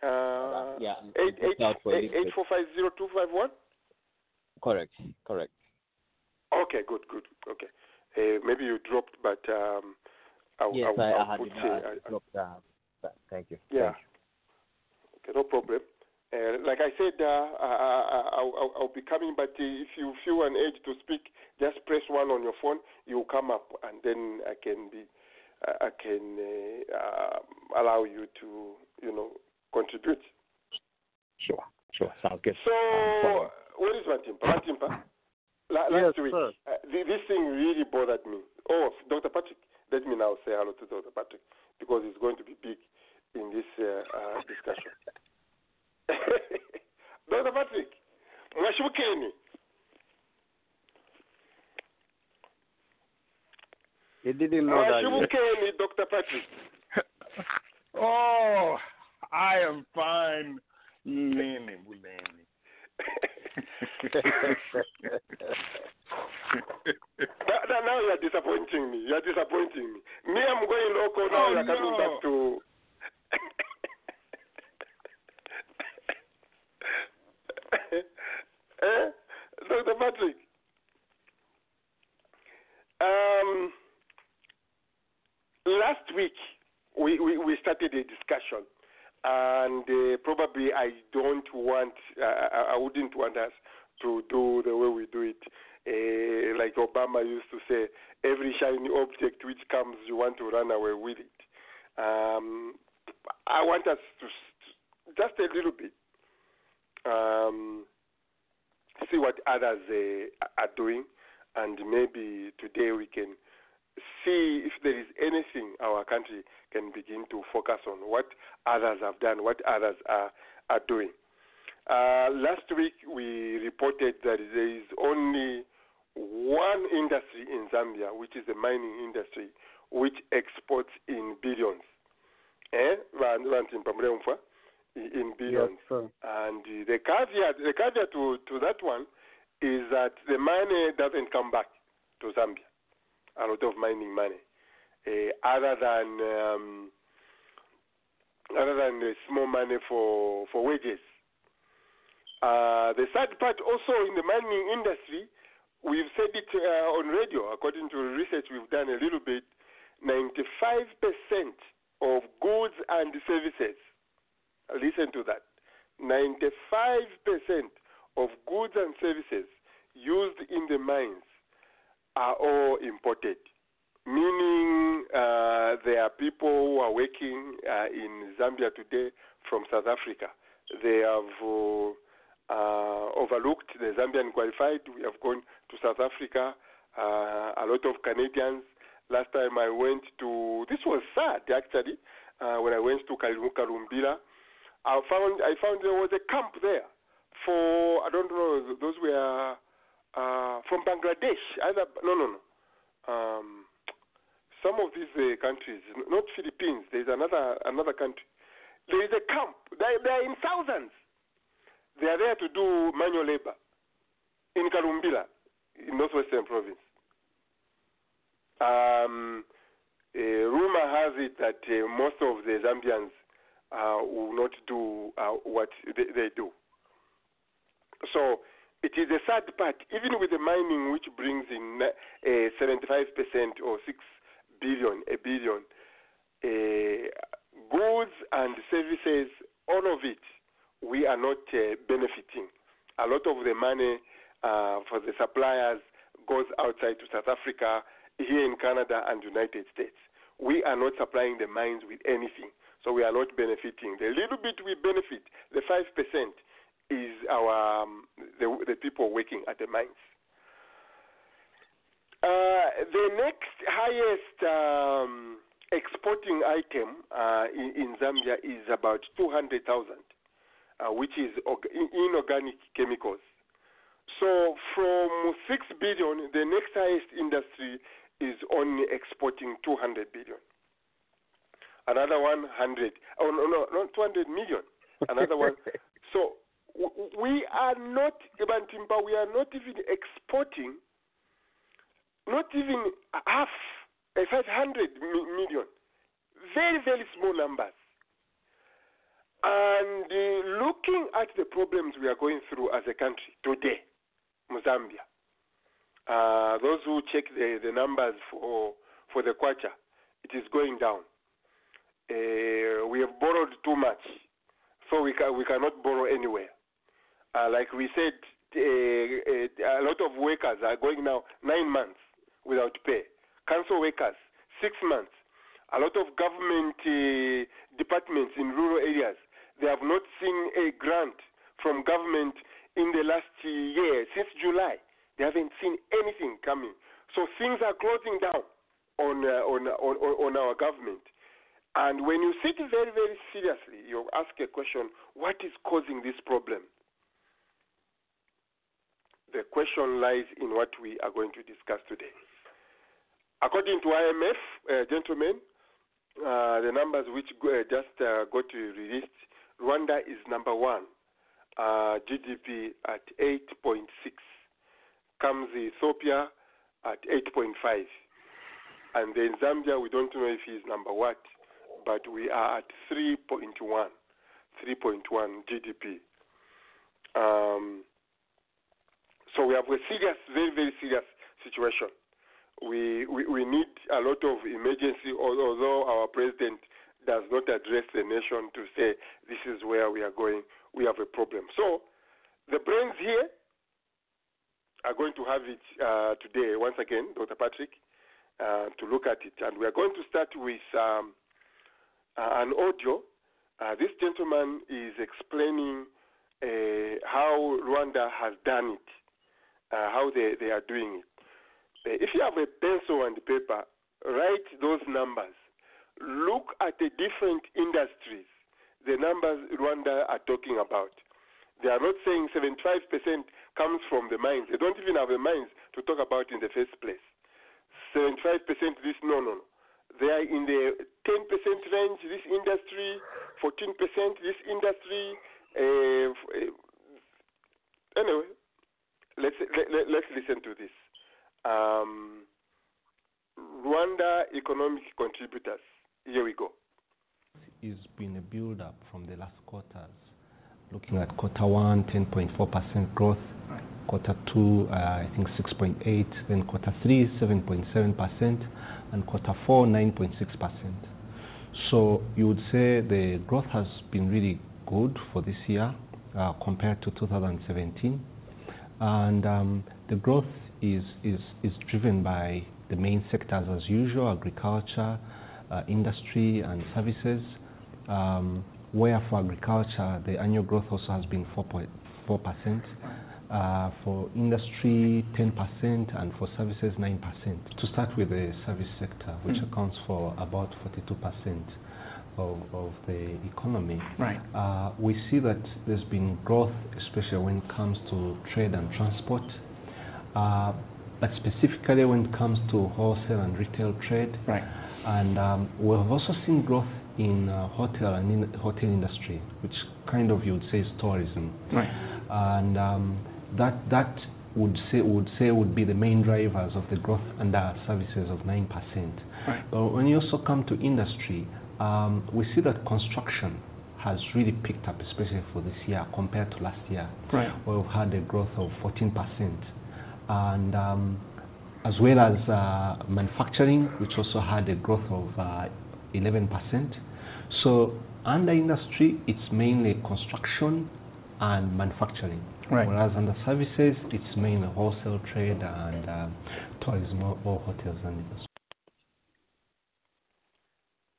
Uh, yeah, eight eight it's out for eight eight four five zero two five one. Correct, correct. Okay, good, good. Okay, uh, maybe you dropped, but um, I'll, yes, I'll, I, I'll I had put, it, uh, uh, I- dropped, uh, Thank you. yeah. Thank Okay, no problem. Uh, like I said, uh, I, I, I'll, I'll- I'll be coming, but if you feel an urge to speak, just press one on your phone. You'll come up, and then I can be, I I can uh, uh, allow you to, you know, contribute. Sure, sure. Sounds good. So, Um, follow. where is Matimpa? Matimpa? La- last week, uh, th- this thing really bothered me. Oh, Dr. Patrick, let me now say hello to Dr. Patrick because it's going to be big in this uh, uh, discussion. Dr. Patrick, mwashibukeni. He didn't know that. yet. Mwashibukeni, Dr. Patrick. Oh, I am fine. Buleni. Now, now- now you are disappointing me. You are disappointing me. Me, I'm going local now. Oh, you are coming no. back to. eh? Dr. Patrick. Um, last week we, we, we started a discussion, and uh, probably I don't want, uh, I wouldn't want us to do the way we do it. Uh, like Obama used to say, every shiny object which comes, you want to run away with it. Um, I want us to just a little bit um, see what others uh, are doing, and maybe today we can see if there is anything our country can begin to focus on, what others have done, what others are, are doing. Uh, last week we reported that there is only one industry in Zambia, which is the mining industry, which exports in billions. Eh? Vantu vantimpa muremfa in billions. Yes. And the caveat, the caveat to, to that one is that the money doesn't come back to Zambia. A lot of mining money, uh, other than um, other than small money for for wages. Uh, the sad part also in the mining industry, we've said it uh, on radio. According to research we've done a little bit, 95% of goods and services. Listen to that. 95% of goods and services used in the mines are all imported, meaning uh, there are people who are working uh, in Zambia today from South Africa. They have uh, uh, overlooked the Zambian qualified. We have gone to South Africa. Uh, a lot of Canadians. Last time I went to, this was sad actually, uh, when I went to Kalu- Kalumbila. I found I found there was a camp there for I don't know those were uh, from Bangladesh. Either no no no. Um, some of these uh, countries, not Philippines. There's another another country. There is a camp. They they are in thousands. They are there to do manual labor in Kalumbila, in northwestern province. Um, rumor has it that uh, most of the Zambians uh, will not do uh, what they, they do. So it is a sad part, even with the mining, which brings in uh, 75% or 6 billion, a billion, uh, goods and services, all of it, we are not uh, benefiting. A lot of the money uh, for the suppliers goes outside to South Africa, here in Canada and United States. We are not supplying the mines with anything, so we are not benefiting. The little bit we benefit, the five percent, is our um, the, the people working at the mines. Uh, the next highest um, exporting item uh, in, in Zambia is about 200,000, uh, which is org- inorganic chemicals. So from 6 billion, the next highest industry is only exporting 200 billion. Another 100, oh no, no, not 200 million. Another one. So we are not, we are not even exporting, not even half, uh, 500 mi- million. Very, very small numbers. And uh, looking at the problems we are going through as a country today, Mozambia, uh, those who check the, the numbers for for the kwacha, it is going down. Uh, we have borrowed too much, so we ca- we cannot borrow anywhere. Uh, like we said, uh, uh, a lot of workers are going now nine months without pay. Council workers six months. A lot of government uh, departments in rural areas they have not seen a grant from government in the last year since July. They haven't seen anything coming. So things are closing down on, uh, on, on, on our government. And when you sit very, very seriously, you ask a question what is causing this problem? The question lies in what we are going to discuss today. According to IMF, uh, gentlemen, uh, the numbers which uh, just uh, got released, Rwanda is number one, uh, GDP at 8.6 comes Ethiopia at 8.5. And then Zambia, we don't know if he's number what, but we are at 3.1, 3.1 GDP. Um, so we have a serious, very, very serious situation. We, we, we need a lot of emergency, although our president does not address the nation to say this is where we are going, we have a problem. So the brains here are going to have it uh, today, once again, Dr. Patrick, uh, to look at it. And we are going to start with um, uh, an audio. Uh, this gentleman is explaining uh, how Rwanda has done it, uh, how they, they are doing it. Uh, if you have a pencil and paper, write those numbers. Look at the different industries, the numbers Rwanda are talking about. They are not saying 75% comes from the mines. They don't even have the mines to talk about in the first place. 75% this, no, no, no. They are in the 10% range, this industry, 14%. This industry, uh, uh, anyway, let's let, let, let's listen to this. Um, Rwanda economic contributors. Here we go. It's been a build up from the last quarters. Looking at quarter one, 10.4% growth. Quarter two, uh, I think 6.8. Then quarter three, 7.7%, and quarter four, 9.6%. So you would say the growth has been really good for this year uh, compared to 2017, and um, the growth is, is is driven by the main sectors as usual: agriculture, uh, industry, and services. Um, where for agriculture, the annual growth also has been 4.4 percent. Uh, for industry, 10%, and for services, 9%. To start with the service sector, which Mm. accounts for about 42% of, of the economy, Right. uh, we see that there's been growth, especially when it comes to trade and transport, uh, but specifically when it comes to wholesale and retail trade. Right. And um, we have also seen growth in uh, hotel and in hotel industry, which kind of you would say is tourism. Right. And um, that that would say would say would be the main drivers of the growth under services of nine percent. Right. But when you also come to industry, um, we see that construction has really picked up, especially for this year compared to last year. Right. Where we've had a growth of 14%. And um, as well as uh, manufacturing, which also had a growth of uh, 11%. So under industry, it's mainly construction and manufacturing. Right. Whereas under services, it's mainly wholesale trade and um, tourism or, or hotels and industry.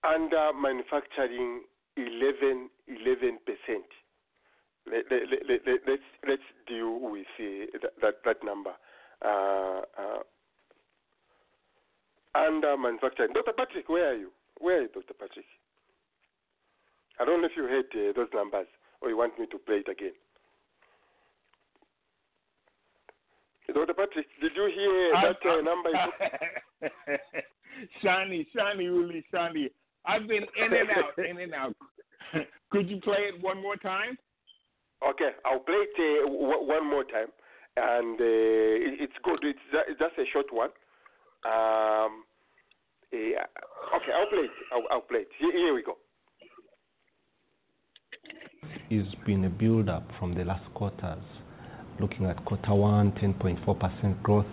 Under manufacturing, 11 percent. Let, let, let, let, let's let's deal with uh, that, that number. Uh, uh, under manufacturing, Dr. Patrick, where are you? Where are you, Dr. Patrick? I don't know if you heard uh, those numbers or you want me to play it again. Dr. Patrick, did you hear I- that uh, number? Shani, Shani, Uli, Shani. I've been in and out, in and out. Could you play it one more time? Okay, I'll play it uh, w- one more time, and uh, it's good. It's, ju- just a short one. Um, eh, okay, I'll play it. I'll, I'll play it. Here, here we go. It's been a build up from the last quarters. Looking at quarter one, 10.4% growth.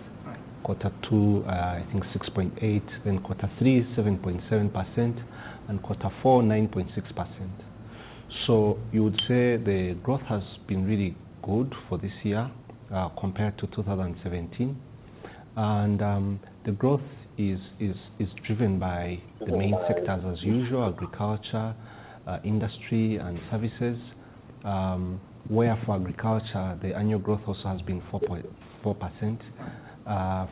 Quarter two, uh, I think 6.8. Then quarter three, 7.7%, and quarter four, 9.6%. So you would say the growth has been really good for this year uh, compared to 2017, and um, the growth is, is is driven by the main sectors as usual: agriculture, uh, industry, and services. Um, where for agriculture, the annual growth also has been 4.4 percent. Uh,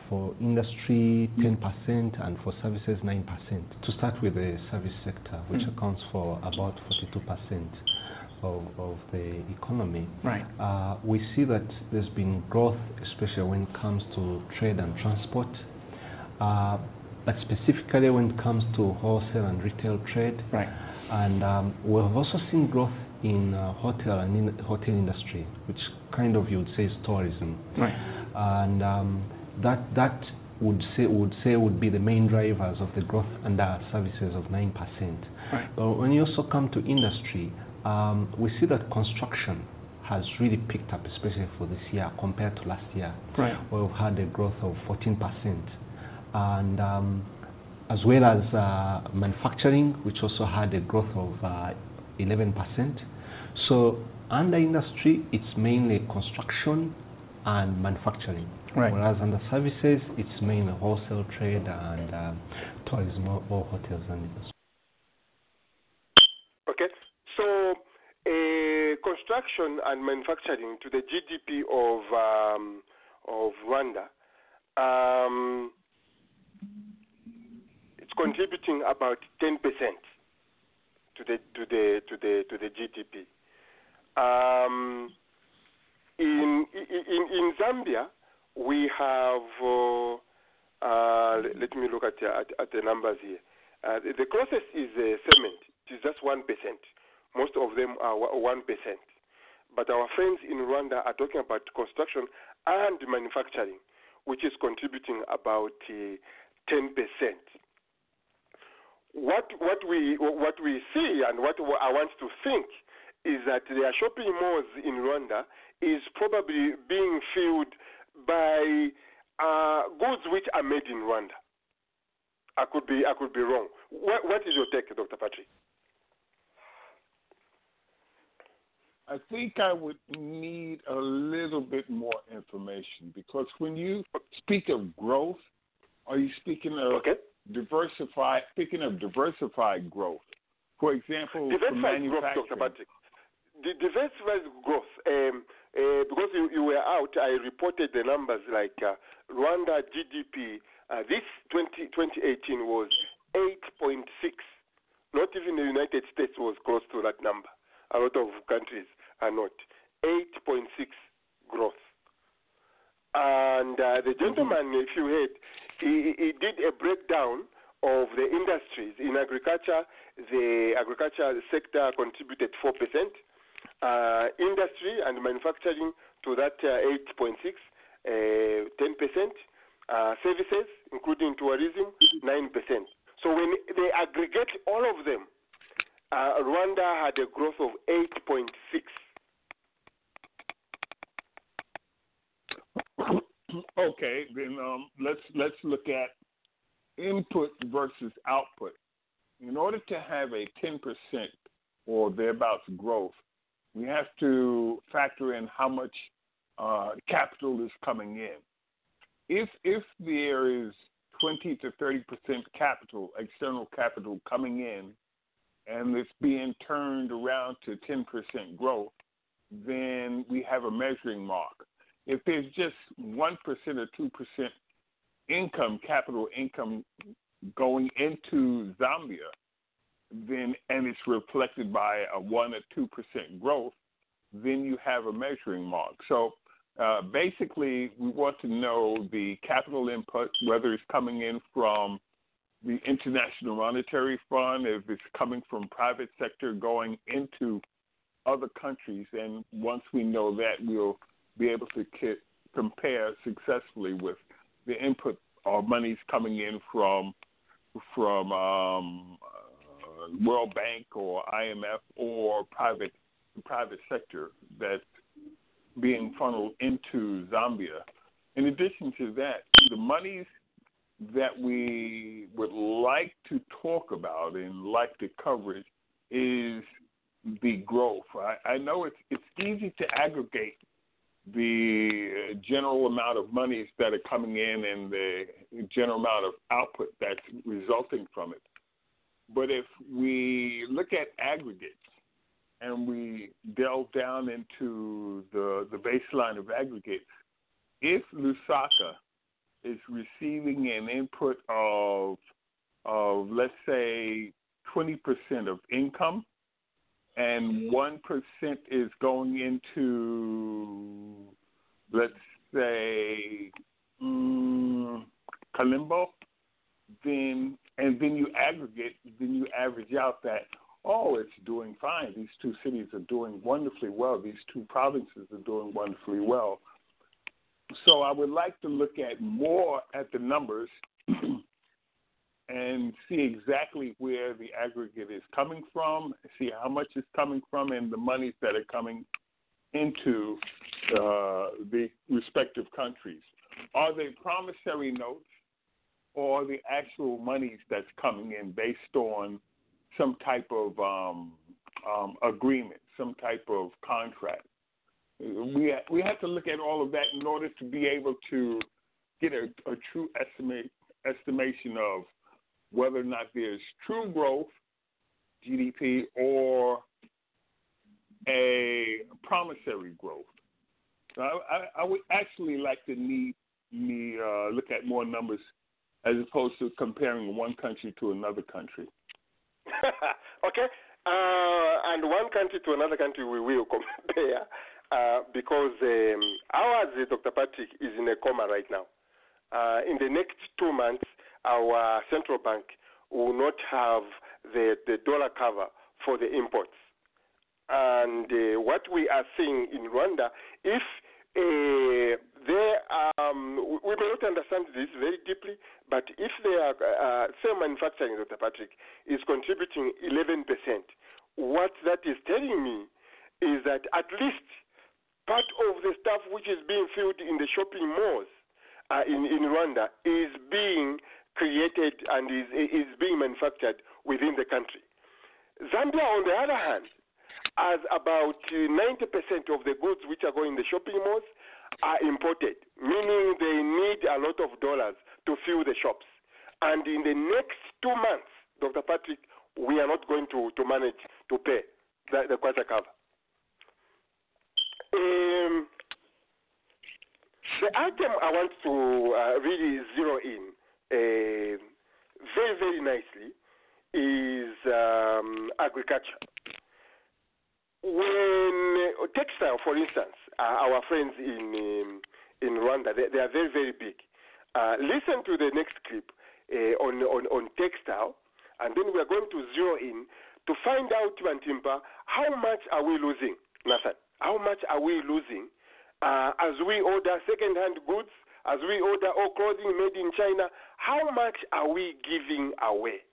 for industry, 10%, and for services, 9%. To start with the service sector, which Mm. accounts for about 42% of, of the economy, Right. uh, we see that there's been growth, especially when it comes to trade and transport, uh, but specifically when it comes to wholesale and retail trade. Right. And um, we have also seen growth in uh, hotel and in hotel industry, which kind of you would say is tourism. Right. And um, that that would say would say would be the main drivers of the growth under services of nine percent. Right. But when you also come to industry, um, we see that construction has really picked up, especially for this year compared to last year, Right. where we've had a growth of 14%. And um, as well as uh, manufacturing, which also had a growth of uh, 11%. So under industry, it's mainly construction and manufacturing. Right. Whereas under services, it's mainly wholesale trade and um, tourism or, or hotels and industry. Okay, so uh, construction and manufacturing to the GDP of um, of Rwanda, um, it's contributing about ten percent to the to the to the to the GDP. Um, in, in in Zambia, we have. Uh, uh, let me look at, at, at the numbers here. Uh, the, the closest is uh, cement. It is just one percent. most of them are 1%. But our friends in Rwanda are talking about construction and manufacturing, which is contributing about uh, 10%. What, what, we, what we see and what I want to think is that there are shopping malls in Rwanda is probably being filled by uh, goods which are made in Rwanda. I could be I could be wrong. What, what is your take, Dr. Patrick? I think I would need a little bit more information because when you speak of growth, are you speaking of okay. diversified? Speaking of diversified growth, for example, diversified growth, Dr. Patrick. The diversified growth. Um, uh, because you, you, were out, I reported the numbers like uh, Rwanda GDP. Uh, this 20, 2018 was 8.6. Not even the United States was close to that number. A lot of countries are not. 8.6 growth. And uh, the gentleman, if you heard, he, he did a breakdown of the industries. In agriculture, the agriculture sector contributed 4%. Uh, industry and manufacturing to that uh, 8.6, uh, 10%. Uh, services, including tourism, 9%. So when they aggregate all of them, uh, Rwanda had a growth of 8.6. Okay, then um, let's let's look at input versus output. In order to have a 10% or thereabouts growth, we have to factor in how much uh, capital is coming in. If if there is 20 to 30 percent capital, external capital coming in, and it's being turned around to 10 percent growth, then we have a measuring mark. If there's just one percent or two percent income, capital income going into Zambia, then and it's reflected by a one or two percent growth, then you have a measuring mark. So uh, basically, we want to know the capital input, whether it's coming in from the International Monetary Fund, if it's coming from private sector going into other countries, and once we know that, we'll be able to compare successfully with the input or monies coming in from from um, World Bank or IMF or private private sector that's being funneled into Zambia. In addition to that, the monies that we would like to talk about and like to cover is the growth. I, I know it's it's easy to aggregate the general amount of monies that are coming in and the general amount of output that's resulting from it. But if we look at aggregates and we delve down into the, the baseline of aggregates, if Lusaka is receiving an input of, of let's say, 20% of income, and 1% is going into, let's say, um, Kalimbo, then and then you aggregate, then you average out that oh, it's doing fine. These two cities are doing wonderfully well. These two provinces are doing wonderfully well. So I would like to look at more at the numbers and see exactly where the aggregate is coming from, see how much is coming from, and the monies that are coming into uh, the respective countries. Are they promissory notes or the actual monies that's coming in based on some type of um, um, agreement, some type of contract? We, we have to look at all of that in order to be able to get a, a true estimate estimation of whether or not there's true growth, GDP, or a promissory growth. So I, I, I would actually like to need me uh, look at more numbers as opposed to comparing one country to another country. okay, uh, and one country to another country we will compare uh, because um, ours, Dr. Patrick, is in a coma right now. Uh, in the next two months, our central bank will not have the, the dollar cover for the imports. and uh, what we are seeing in Rwanda, if uh, there, um, we may not understand this very deeply, but if their uh, cell manufacturing, Dr. Patrick, is contributing 11%, what that is telling me is that at least part of the stuff which is being filled in the shopping malls uh, in, in Rwanda is being created and is, is being manufactured within the country. Zambia, on the other hand, has about 90% of the goods which are going in the shopping malls are imported, meaning they need a lot of dollars to fill the shops. And in the next two months, Dr. Patrick, we are not going to, to manage to pay the, the quarter cover. Um, the item I want to uh, really zero in uh, very, very nicely is um, agriculture. When uh, textile, for instance, uh, our friends in um, in Rwanda, they, they, are very, very big. Uh, listen to the next clip uh, on, on on textile, and then we are going to zero in to find out, Bantimpa, how much are we losing, Nathan? How much are we losing uh, as we order second-hand goods, as we order all clothing made in China? How much are we giving away?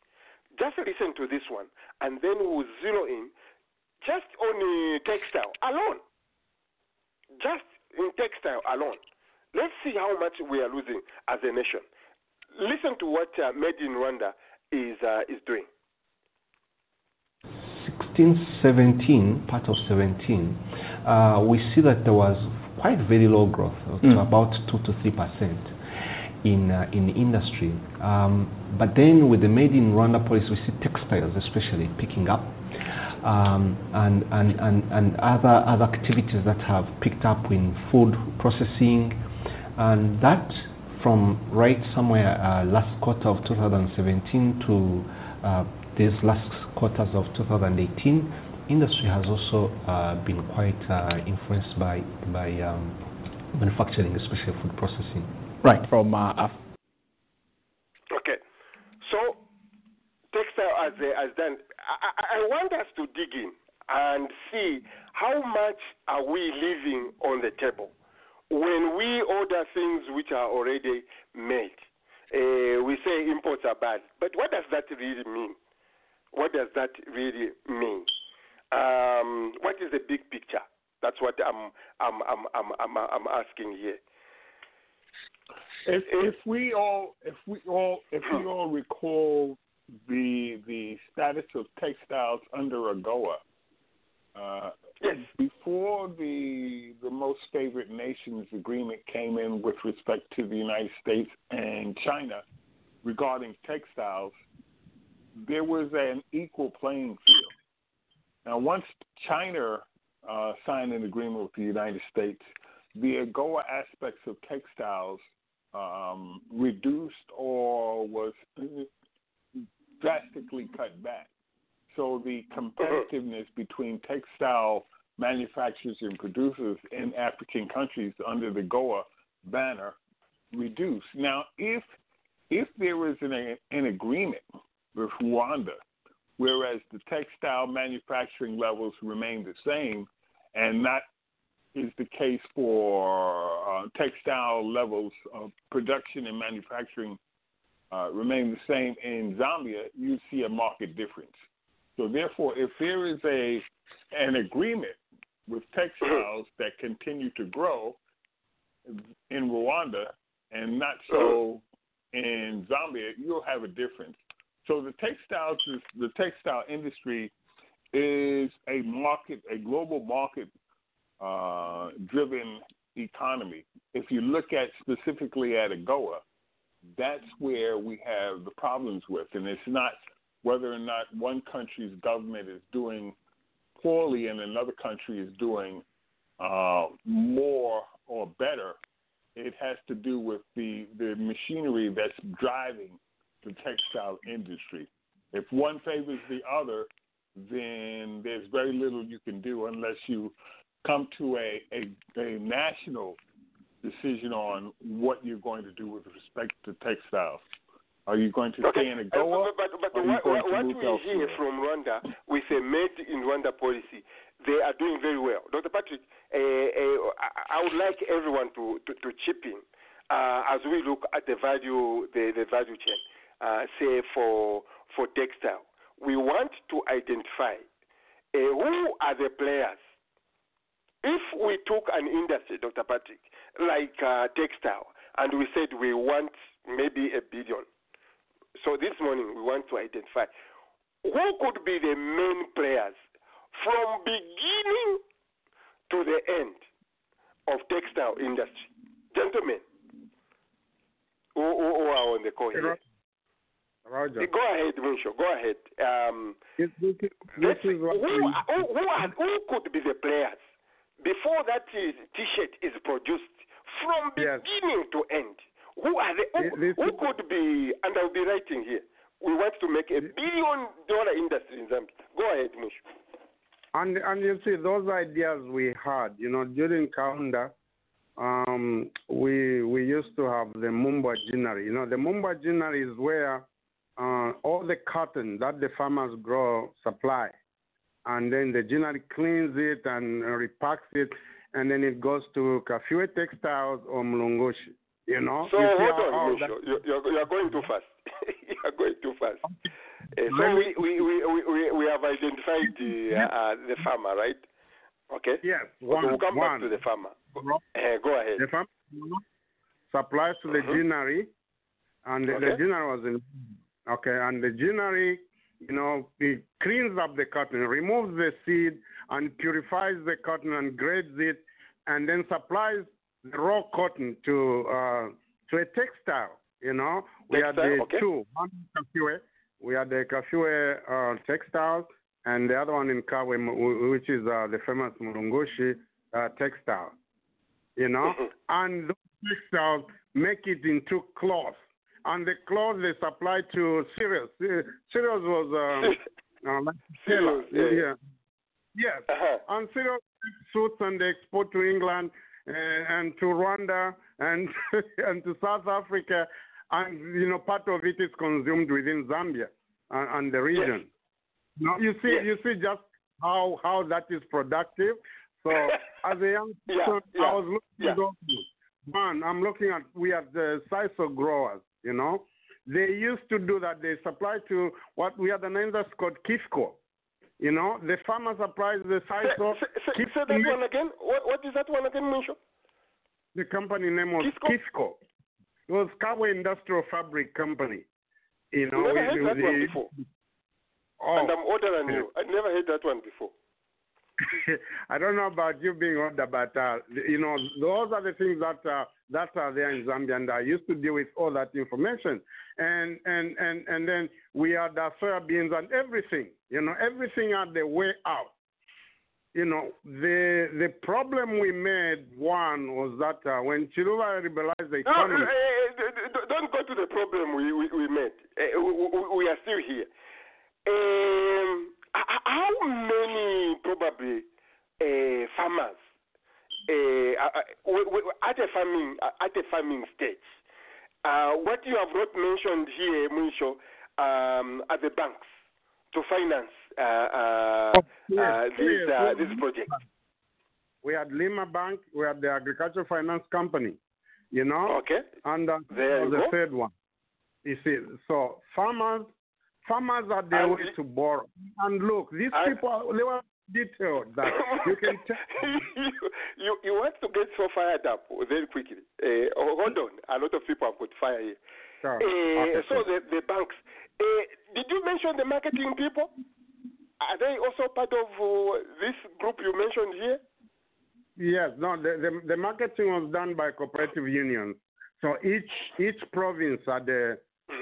Just listen to this one, and then we'll zero in just on uh, textile alone. Just in textile alone. Let's see how much we are losing as a nation. Listen to what uh, Made in Rwanda is uh, is doing. 16, 17, part of 17, uh, we see that there was quite very low growth, mm. to about 2 to 3 percent in, uh, in industry. Um, but then with the Made in Rwanda policy, we see textiles especially picking up. Um, and, and, and, and other, other activities that have picked up in food processing. And that from right somewhere uh, last quarter of 2017 to uh, these last quarters of 2018, industry has also uh, been quite uh, influenced by by um, manufacturing, especially food processing. Right. From uh, okay, so textile has has done. I, I want us to dig in and see how much are we leaving on the table when we order things which are already made. Uh, we say imports are bad, but what does that really mean? what does that really mean? Um, what is the big picture? That's what I'm I'm I'm I'm I'm, I'm asking here. If, if we all if we all if we all recall the the status of textiles under AGOA, uh, yes. before the the most favored nations agreement came in with respect to the United States and China regarding textiles, there was an equal playing field. Now, once China uh, signed an agreement with the United States, the AGOA aspects of textiles um, reduced or was drastically cut back. So the competitiveness between textile manufacturers and producers in African countries under the AGOA banner reduced. Now, if if there was an, an agreement with Rwanda, whereas the textile manufacturing levels remain the same, and that is the case for uh, textile levels of production and manufacturing uh, remain the same in Zambia, you see a market difference. So therefore, if there is a an agreement with textiles that continue to grow in Rwanda and not so in Zambia, you'll have a difference. So the textiles, the textile industry is a market, a global market uh, driven economy. If you look at specifically at AGOA, that's where we have the problems with, and it's not whether or not one country's government is doing poorly and another country is doing uh, more or better. It has to do with the the machinery that's driving the textile industry. If one favors the other, then there's very little you can do unless you come to a, a, a national decision on what you're going to do with respect to textiles. Are you going to okay. stay in AGOA? Uh, but but, but what, what we hear from Rwanda with a made in Rwanda policy, they are doing very well. Dr. Patrick, uh, uh, I would like everyone to, to, to chip in uh, as we look at the value the, the value chain, uh, say for for textile. We want to identify uh, who are the players. If we took an industry, Dr. Patrick, like uh, textile, and we said we want maybe a billion. So this morning we want to identify who could be the main players from beginning to the end of textile industry. Gentlemen, who, who, who are on the call here? Roger. Go ahead, Musho. Go ahead. Um, this, this, let's who, who, who, are, who could be the players before that T-shirt is produced from Yes. beginning to end? Who are the, who, This- who could be? And I'll be writing here. We want to make a billion dollar industry in Zambia. Go ahead, Musho. And and you see those ideas we had, you know, during Kaunda, um, we we used to have the Mumbwa Ginnery. You know, the Mumbwa Ginnery is where uh, all the cotton that the farmers grow supply, and then the ginnery cleans it and repacks it, and then it goes to Kafue Textiles or Mulungushi. You know, So You hold on, how Musho. that- You, you're, you're going too fast. you're going too fast. Uh, so we, we, we, we, we have identified the, uh, the farmer, right? Okay. Yes, Okay, one- we'll come one. back to the farmer. Go, uh, go ahead. The farm supplies to the Mhm. ginnery, and the, the Okay. was in. Okay, and the ginnery, you know, it cleans up the cotton, removes the seed, and purifies the cotton and grades it, and then supplies the raw cotton to uh, to a textile. You know, we had Textile, the okay. two, one Kafue, we had the Kafue uh, textiles, and the other one in Kabwe, which is uh, the famous Mulungushi uh, textile. You know, Mhm. and those textiles make it into cloth, and the cloth they supply to cereals. Ce- Cereals was um, uh, like Taylor, yeah. yeah. Yes, Uh-huh. and cereals suits and they export to England uh, and to Rwanda and and to South Africa, and you know part of it is consumed within Zambia and, and the region. Now you see, Yes. you see just how how that is productive. So as a young Yeah, person, yeah, I was looking yeah. at. One, I'm looking at we are the sisal growers. You know, they used to do that. They supply to what we are the name that's called Kifco. You know, the farmer supplies the Say, of. say, say, that one again. What, what is that one again, Musho? The company name was Kisco? Kisco. It was Kabwe Industrial Fabric Company. You know, never heard that it- one before. Oh, And I'm older than you. I never heard that one before. I don't know about you being older, but uh, you know, those are the things that uh, that are there in Zambia, and I used to deal with all that information. And and and and then we had the soybeans and everything. You know, everything had the way out. You know, the the problem we made one was that uh, when Chiluba liberalized the No, uh, economy. uh, d- don't go to the problem we, we, we made. Uh, we, we- are still here. Um, how many probably uh, farmers uh, uh, w- at a farming at a farming stage? Uh, what you have not mentioned here, Munsho, um, are the banks to finance uh, uh, yes, uh, this yes. uh, this project. We had Lima Bank, we had the Agricultural Finance Company, you know, Okay. and uh, the go. third one. You see, so farmers, farmers are the And way to borrow. And look, these And- people, they were detailed that you can tell. you, you you want to get so fired up very quickly. Uh, hold on, a lot of people have got fire here. Sure. Uh, Okay, so the, the banks. Uh, did you mention the marketing people? Are they also part of uh, this group you mentioned here? Yes, no, the, the, the marketing was done by cooperative unions. So each each province had a,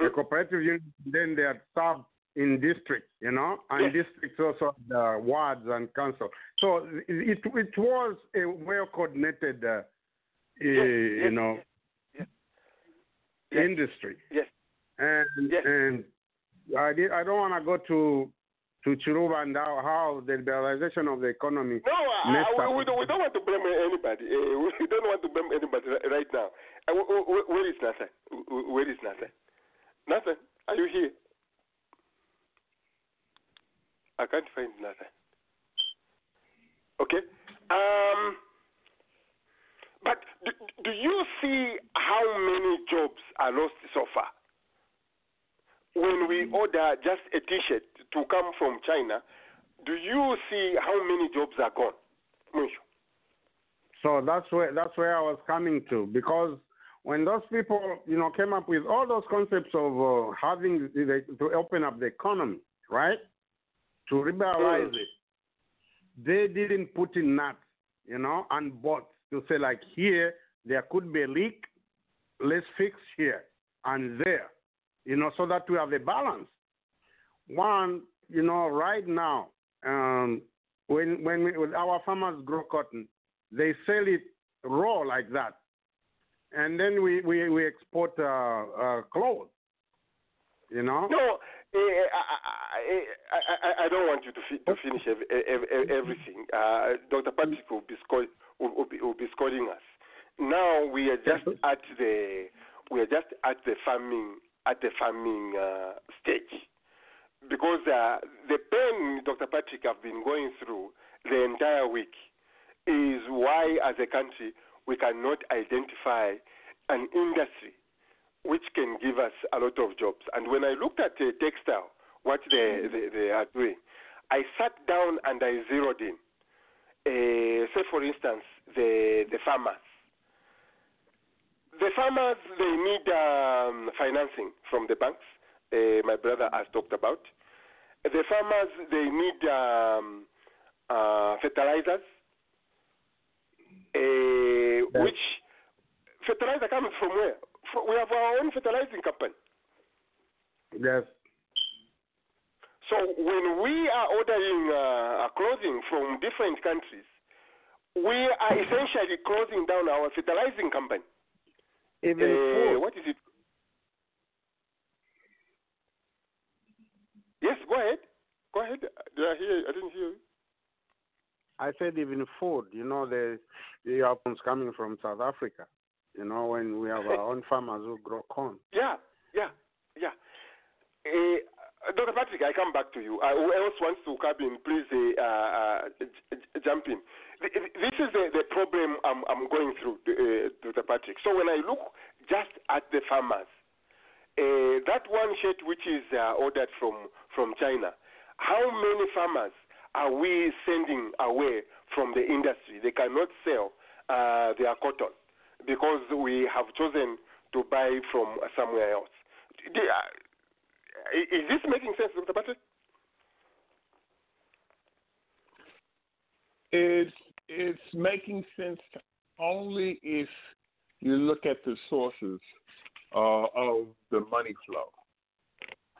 a cooperative union, then they are sub in districts, you know, and Yes. districts also uh, wards and council. So it it was a well coordinated, uh, uh, you yes, know, yes. industry. Yes. And and I did, I don't want to go to to Chiluba and how, how the liberalization of the economy. No, I, I, up. we, don't, we don't want to blame anybody. Uh, we don't want to blame anybody right now. Uh, wh- wh- where is? Wh- Where is Nathan? Nathan, are you here? I can't find nothing. Okay. Um, but do, do you see how many jobs are lost so far? When we order just a T-shirt to come from China, do you see how many jobs are gone? So that's where that's where I was coming to because when those people you know came up with all those concepts of uh, having the, to open up the economy, right, to liberalize Mm. it, they didn't put in nuts, you know, and bots to say like here there could be a leak, let's fix here and there, you know, so that we have a balance. One, you know, right now, um, when when, we, when our farmers grow cotton, they sell it raw like that, and then we we, we export uh, uh, clothes. You know. No, eh, I, I, I, I don't want you to, fi- to finish ev- ev- ev- everything. Uh, Dr. Patrick will be, scold, will, will, be, will be scolding us. Now we are just at the we are just at the farming at the farming uh, stage because uh, the pain Dr. Patrick have been going through the entire week is why, as a country, we cannot identify an industry which can give us a lot of jobs. And when I looked at uh, textile, what they, they, they are doing, I sat down and I zeroed in. Uh, say, for instance, the, the farmers. The farmers, they need um, financing from the banks, uh, my brother has talked about. The farmers, they need um, uh, fertilizers, which fertilizer comes from where? We have our own fertilizing company. Yes. So when we are ordering uh, clothing from different countries, we are essentially closing down our fertilizing company. Even Uh, what is it? Yes, go ahead. Go ahead. Did I hear? I didn't hear you. I said even food. You know, the the apples coming from South Africa. You know, when we have our own farmers who grow corn. Yeah, yeah, yeah. Uh, Dr. Patrick, I come back to you. Uh, who else wants to come in? Please uh, uh, j- j- jump in. This is the, the problem I'm, I'm going through, uh, Dr. Patrick. So when I look just at the farmers, uh, that one shirt which is uh, ordered from, from China, how many farmers are we sending away from the industry? They cannot sell uh, their cotton because we have chosen to buy from somewhere else. Uh, Is this making sense, Dr. Patrick? It's it's making sense only if you look at the sources uh, of the money flow.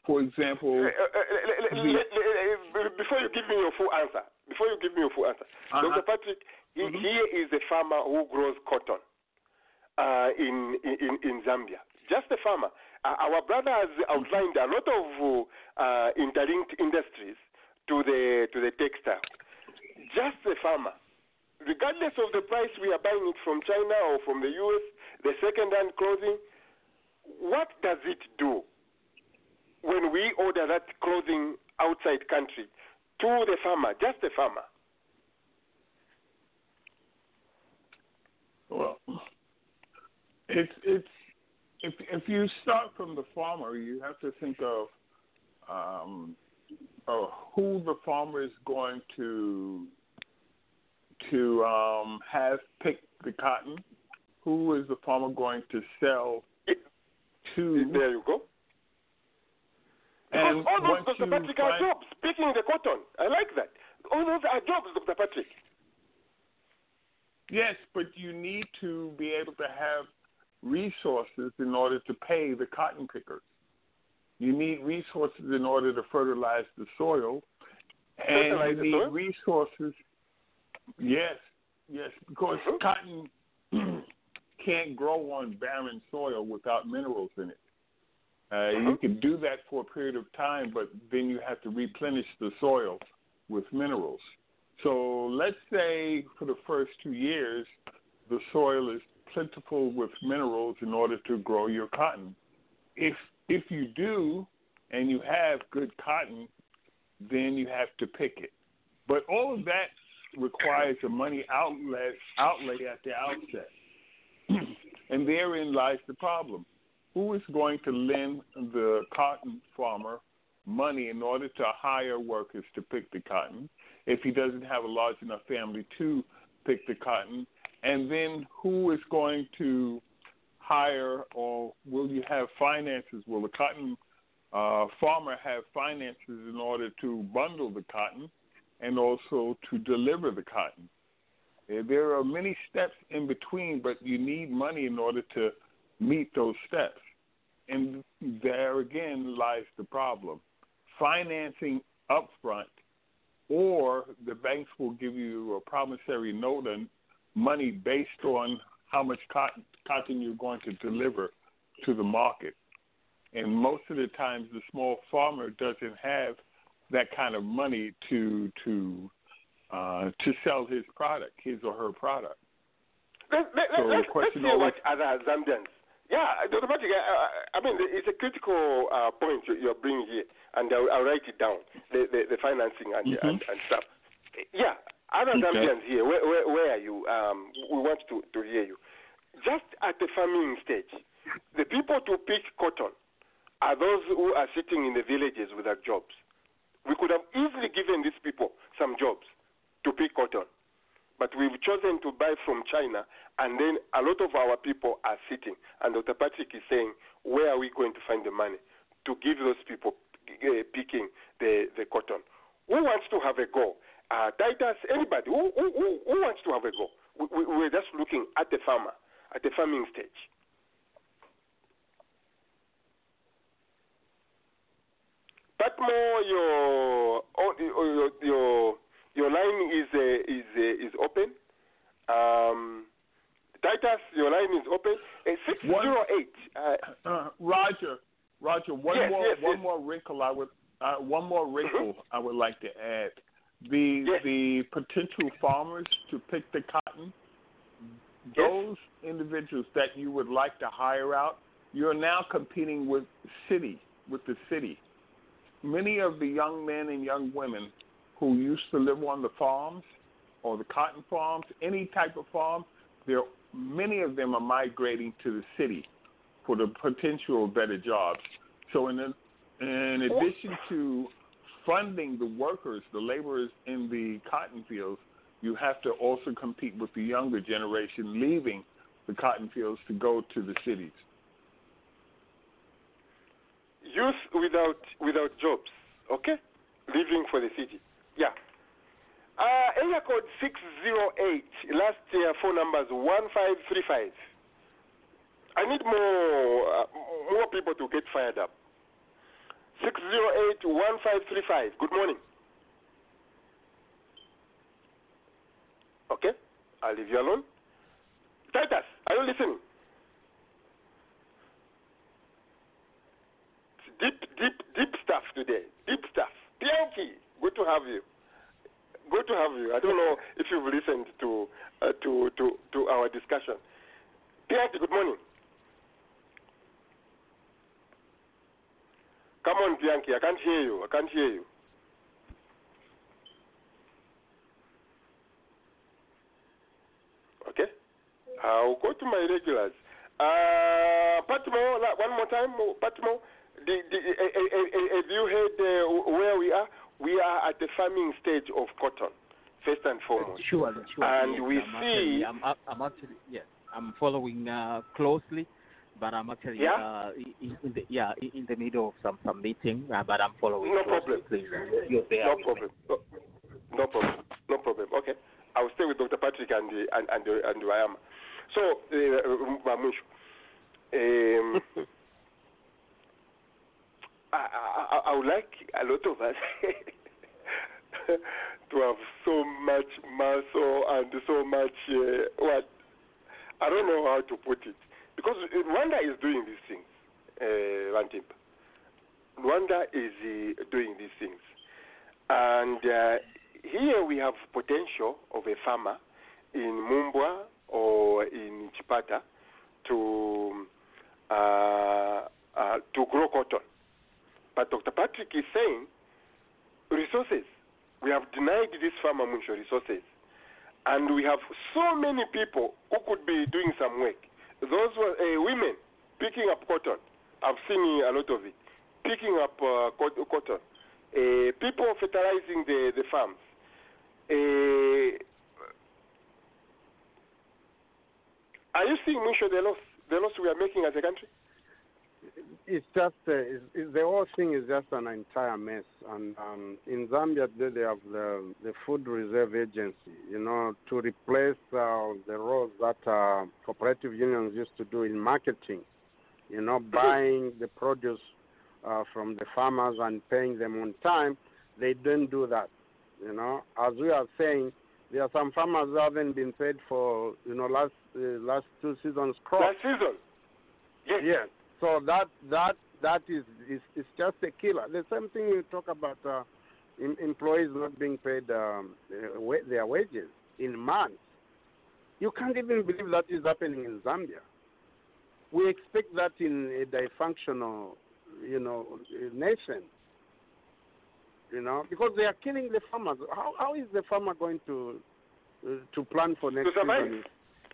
For example, Uh, uh, uh, le- le- le- le- Before you give me your full answer, before you give me your full answer, Uh-huh. Dr. Patrick, he, here is a farmer who grows cotton uh, in, in in Zambia. Just a farmer. Uh, our brother has outlined a lot of uh, interlinked industries to the to the textile. Just a farmer. Regardless of the price we are buying it from China or from the US, the second-hand clothing, what does it do when we order that clothing outside country to the farmer, just the farmer? well, it's it's if if you start from the farmer, you have to think of um, of who the farmer is going to to um, have pick the cotton. Who is the farmer going to sell to? There you go. And Because all those, Dr. Patrick, are find- jobs. Picking the cotton. I like that. All those are jobs, Dr. Patrick. Yes, but you need to be able to have resources in order to pay the cotton pickers. You need resources in order to fertilize the soil, and Fertilize you need soil? resources. Yes, yes, because Mm-hmm. cotton can't grow on barren soil without minerals in it. Uh, Mm-hmm. You can do that for a period of time, but then you have to replenish the soil with minerals. So let's say for the first two years, the soil is plentiful with minerals in order to grow your cotton. If if you do and you have good cotton, then you have to pick it. But all of that requires a money outlet outlay at the outset. and therein lies the problem. Who is going to lend the cotton farmer money in order to hire workers to pick the cotton if he doesn't have a large enough family to pick the cotton? And then who is going to hire or will you have finances? Will the cotton uh, farmer have finances in order to bundle the cotton and also to deliver the cotton? There are many steps in between, but you need money in order to meet those steps. And there again lies the problem. Financing upfront, or the banks will give you a promissory note and money based on how much cotton, cotton you're going to deliver to the market. And most of the times, the small farmer doesn't have that kind of money to to uh, to sell his product, his or her product. Let, let, so question let's always, what other Zambians. Yeah, Dr. Patrick, I, I mean, it's a critical uh, point you're bringing here, and I'll, I'll write it down the, the, the financing and, mm-hmm. and, and stuff. Yeah, other Okay. Zambians here, where, where, where are you? Um, we want to, to hear you. Just at the farming stage, the people to pick cotton are those who are sitting in the villages without jobs. We could have easily given these people some jobs to pick cotton. But we've chosen to buy from China, and then a lot of our people are sitting. And Dr. Patrick is saying, where are we going to find the money to give those people uh, picking the, the cotton? Who wants to have a go? Uh, Titus, anybody, who, who, who, who wants to have a go? We, we, we're just looking at the farmer, at the farming stage. Patmo, your, your, your, your line is, uh, is, uh, is open. Um, Titus, your line is open. Uh, 608. Uh, uh, Roger, Roger, one Yes, more yes, one yes. more wrinkle I would uh, one more wrinkle I would like to add. The the potential farmers to pick the cotton, those individuals that you would like to hire out, you're now competing with city with the city. Many of the young men and young women who used to live on the farms or the cotton farms, any type of farm, there many of them are migrating to the city for the potential of better jobs. So in in addition to funding the workers, the laborers in the cotton fields, you have to also compete with the younger generation leaving the cotton fields to go to the cities. youth without without jobs, okay? Living for the city. Yeah. Uh, area code 608, last year phone numbers 1535. I need more uh, more people to get fired up. 608 1535. Good morning. Okay, I'll leave you alone. Titus, are you listening? It's deep, deep, deep stuff today. Deep stuff. Bianchi, good to have you. Good to have you. I don't know if you've listened to uh, to, to to our discussion. Bianchi, good morning. Come on, Bianchi. I can't hear you. I can't hear you. Okay. I'll go to my regulars. Uh, Patmo, one more time, Patmo. Have you heard uh, where we are? We are at the farming stage of cotton, first and foremost. Sure, sure. And yes, we I'm see. Actually, I'm, I'm actually yes, I'm following uh, closely, but I'm actually Yeah? uh, in, in the yeah in the middle of some some meeting, uh, but I'm following. No closely, problem. Please, uh. No problem. No, no problem. No problem. Okay. I'll stay with Dr. Patrick and the, and and the, and Wayama. So, uh, Mamushu, um, I, I, I would like a lot of us to have so much muscle and so much uh, what I don't know how to put it because Rwanda is doing these things. Uh. Rwanda is uh, doing these things, and uh, here we have potential of a farmer in Mumbwa or in Chipata to uh, uh, to grow cotton. But Dr. Patrick is saying resources. We have denied this farmer Muncho resources. and we have so many people who could be doing some work. Those were uh, women picking up cotton. I've seen a lot of it. Picking up uh, cotton. Uh, people fertilizing the, the farms. Are you seeing, Misho, the loss, the loss we are making as a country? It's just uh, it's, it's, the whole thing is just an entire mess. And um, in Zambia, they, they have the the Food Reserve Agency, you know, to replace uh, the roles that uh, cooperative unions used to do in marketing, you know, buying the produce uh, from the farmers and paying them on time. They didn't do that, you know. As we are saying, there are some farmers who haven't been paid for, you know, last uh, last two seasons crop. Last season. Yes. Yes. So that that that is is, is just a killer. The same thing you talk about uh, in, employees not being paid um, their wages in months. You can't even believe that is happening in Zambia. We expect that in a dysfunctional, you know, nation. You know, because they are killing the farmers. How how is the farmer going to uh, to plan for next season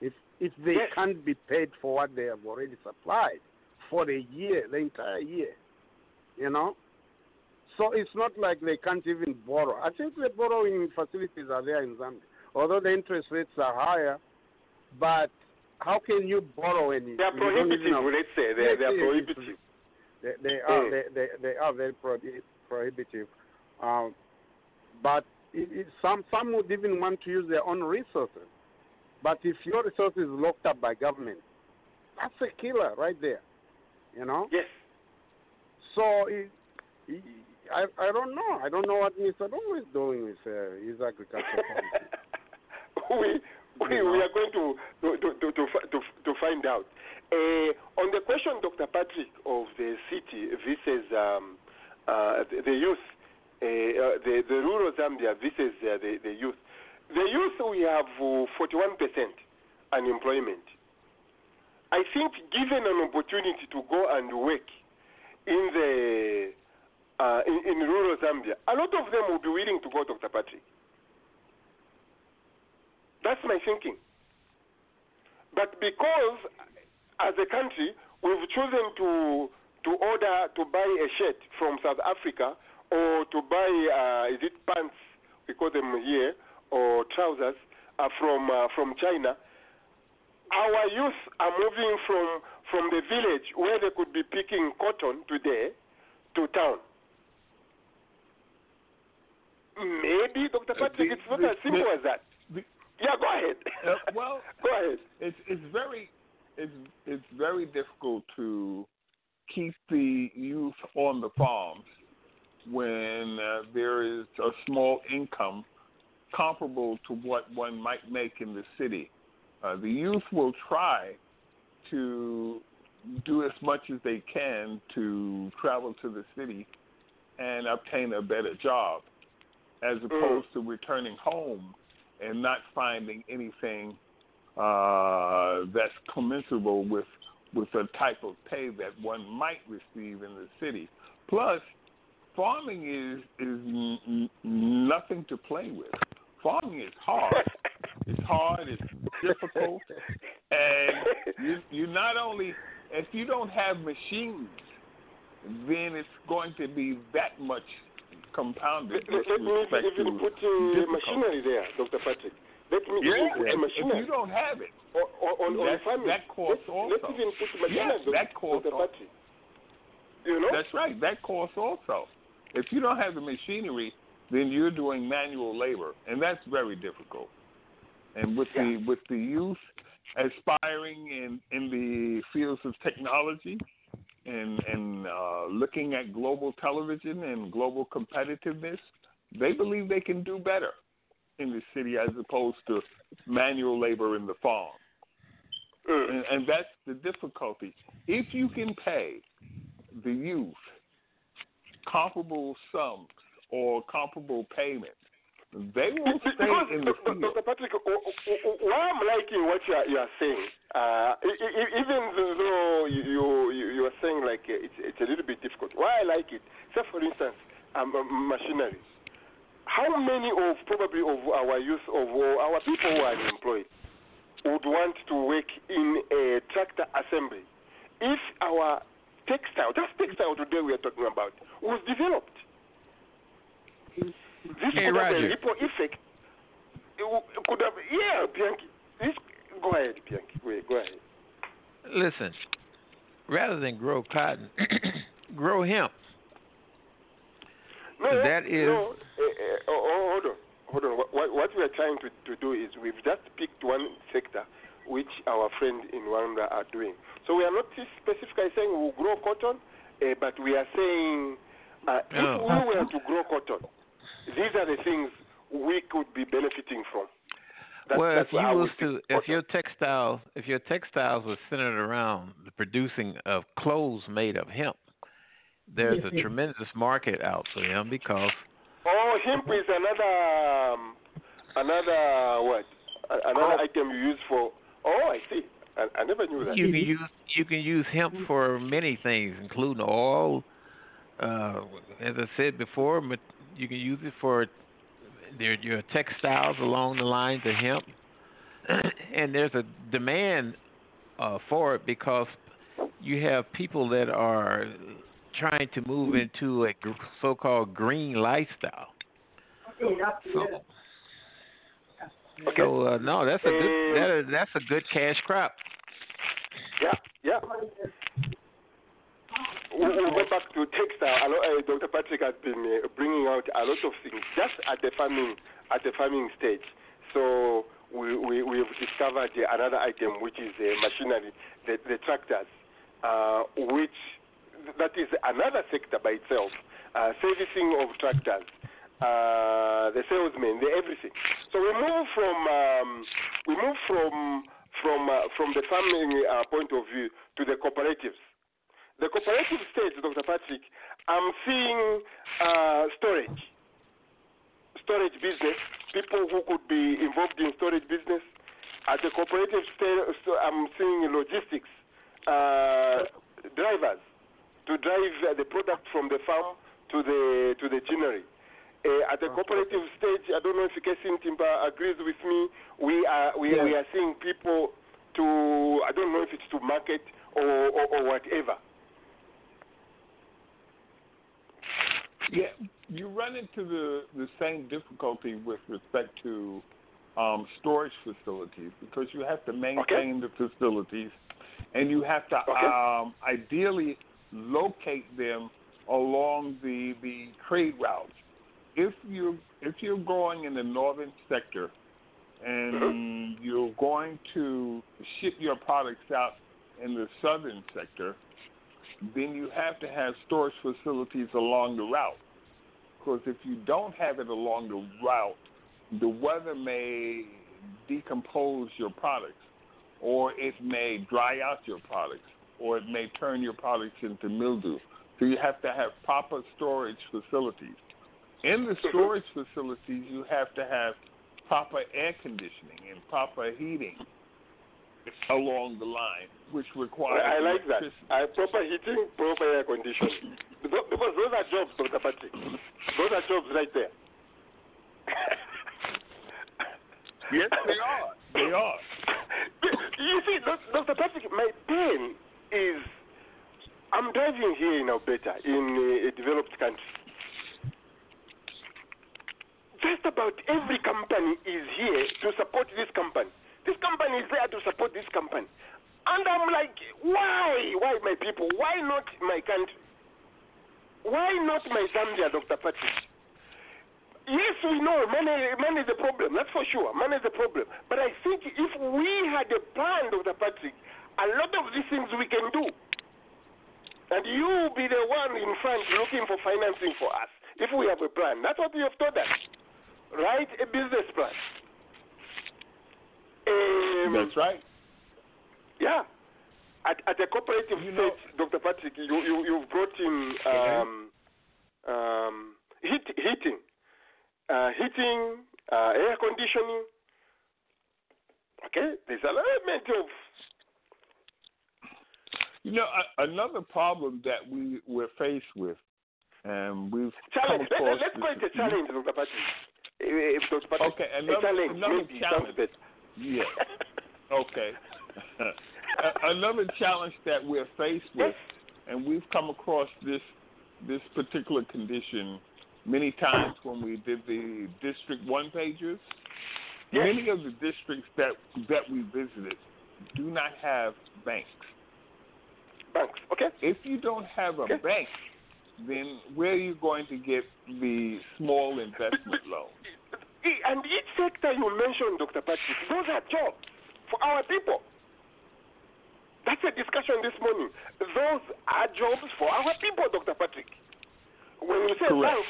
if if they yes. can't be paid for what they have already supplied? For the year, the entire year. You know? So it's not like they can't even borrow. I think the borrowing facilities are there in Zambia, although the interest rates are higher. But how can you borrow any? They are prohibitive. Let's say they, they are prohibitive. They, they are they, they, they are very prohibitive. Um, but it, it, some some would even want to use their own resources. But if your resource is locked up by government, that's a killer right there. You know? Yes. So it, it, I I don't know. I don't know what Mr. Dongo is doing with uh, his agriculture policy. we we, we are going to to to to to, to find out. Uh, on the question, Dr. Patrick, of the city versus um, uh, the, the, youth, uh, uh the the rural Zambia versus uh, the the youth. The youth we have 41% uh, unemployment. I think given an opportunity to go and work in the uh, in, in, rural Zambia, a lot of them will be willing to go, Dr. Patrick. That's my thinking. But because as a country we've chosen to to order to buy a shirt from South Africa or to buy uh, is it pants we call them here or trousers uh, from uh, from China our youth are moving from from the village where they could be picking cotton today to town. Maybe, Dr. Patrick, the, it's not the, as simple the, as that. yeah, go ahead. Uh, well, go ahead. It's it's very it's it's very difficult to keep the youth on the farms when uh, there is a small income comparable to what one might make in the city. Uh, the youth will try to do as much as they can to travel to the city and obtain a better job, as Mm. opposed to returning home and not finding anything uh, that's commensurable with with the type of pay that one might receive in the city. Plus, farming is is n- nothing to play with. Farming is hard. It's hard. It's difficult, and you you not only if you don't have machines, then it's going to be that much compounded. Let, let me even put uh, machinery there, Dr. Patrick. Let me yeah, even put if, machinery. if you don't have it, or, or, on, on that, farming, that costs let, also. Let's even put yes, machinery, that costs Dr. Patrick. You know? That's right. That costs also. If you don't have the machinery, then you're doing manual labor, and that's very difficult. And with yeah. the with the youth aspiring in in the fields of technology and and uh, looking at global television and global competitiveness, they believe they can do better in the city as opposed to manual labor in the farm. Mm. And, and that's the difficulty. If you can pay the youth comparable sums or comparable payments, they will stay because, in the field. Dr. Patrick, why I'm liking what you are, you are saying, uh, even though you, you you are saying like it's it's a little bit difficult. Why I like it, say for instance, um, machinery. how many of probably of our youth of our people who are unemployed would want to work in a tractor assembly if our textile, just textile today we are talking about, was developed? This hey, could Roger. have a ripple effect. It it could have, yeah, Bianchi. This, go ahead, Bianchi. Wait, go ahead. Listen, rather than grow cotton, grow hemp. No, That is- no. Uh, uh, oh, hold on, hold on. What, what, we are trying to, to do is we've just picked one sector which our friends in Rwanda are doing. So we are not specifically saying we'll grow cotton, uh, but we are saying uh, if we were to grow cotton, these are the things we could be benefiting from. That- well, if you was to, if your textile, if your textiles were centered around the producing of clothes made of hemp, there's Yes, a yes. tremendous market out for them because Oh, hemp is another um, another what? A- Another item you use for. Oh, I see. I, I never knew that. you can use you can use hemp for many things, including oil. Uh, as I said before, but you can use it for their your textiles along the lines of hemp, and there's a demand uh, for it because you have people that are trying to move into a so-called green lifestyle. So, so uh, no, that's a good that is, that's a good cash crop. Yeah, yeah. We'll, we'll go back to textile. Uh, Dr. Patrick has been uh, bringing out a lot of things just at the farming at the farming stage. So we we we've discovered uh, another item which is uh, machinery, the, the tractors, uh, which that is another sector by itself. Uh, servicing of tractors, uh, the salesmen, the everything. So we move from um, we move from from uh, from the farming uh, point of view to the cooperatives. The cooperative stage, Dr. Patrick, I'm seeing uh, storage, storage business, people who could be involved in storage business. At the cooperative stage, so I'm seeing logistics, uh, drivers to drive uh, the product from the farm to the to the ginnery. Uh, at the cooperative stage, I don't know if Kesin Timber agrees with me. We are we, we are seeing people to I don't know if it's to market or, or, or whatever. Yeah, you run into the the same difficulty with respect to um, storage facilities because you have to maintain the facilities, and you have to um, ideally locate them along the the trade routes. If you if you're going in the northern sector and you're going to ship your products out in the southern sector, then you have to have storage facilities along the route. Because if you don't have it along the route, the weather may decompose your products, or it may dry out your products, or it may turn your products into mildew. So you have to have proper storage facilities. In the mm-hmm. storage facilities, you have to have proper air conditioning and proper heating along the line, which requires I like that. Uh, proper heating, proper air conditioning. Because those are jobs, Dr. Patrick. Those are jobs right there. Yes, they are. They are. You see, Dr. Patrick, my pain is I'm driving here in Alberta, in a developed country. Just about every company is here to support this company. This company is there to support this company. And I'm like, why? Why my people? Why not my country? Why not my Zambia, Dr. Patrick? Yes, we know money, money is a problem. That's for sure. Money is a problem. But I think if we had a plan, Dr. Patrick, a lot of these things we can do. And you will be the one in front looking for financing for us. If we have a plan, that's what you have told us. Write a business plan. Um, That's right. Yeah. At, at a cooperative stage, Dr. Patrick, you, you, you've brought in um, um, heat, heating, uh, heating, uh, air conditioning. Okay? There's an element of. mental. You know, a, another problem that we we're faced with and we've challenge. Let, us call it a challenge, Dr. Patrick. If Dr. Patrick, Okay, a another, challenge, another maybe challenge. Yeah. Okay. Another challenge that we're faced with, and we've come across this this particular condition many times when we did the district one pages. Yes. Many of the districts that that we visited do not have banks. Banks, okay. If you don't have a bank, then where are you going to get the small investment loan? And each sector you mentioned, Dr. Patrick, those are jobs for our people. That's a discussion this morning. Those are jobs for our people, Dr. Patrick. When you say Correct. banks,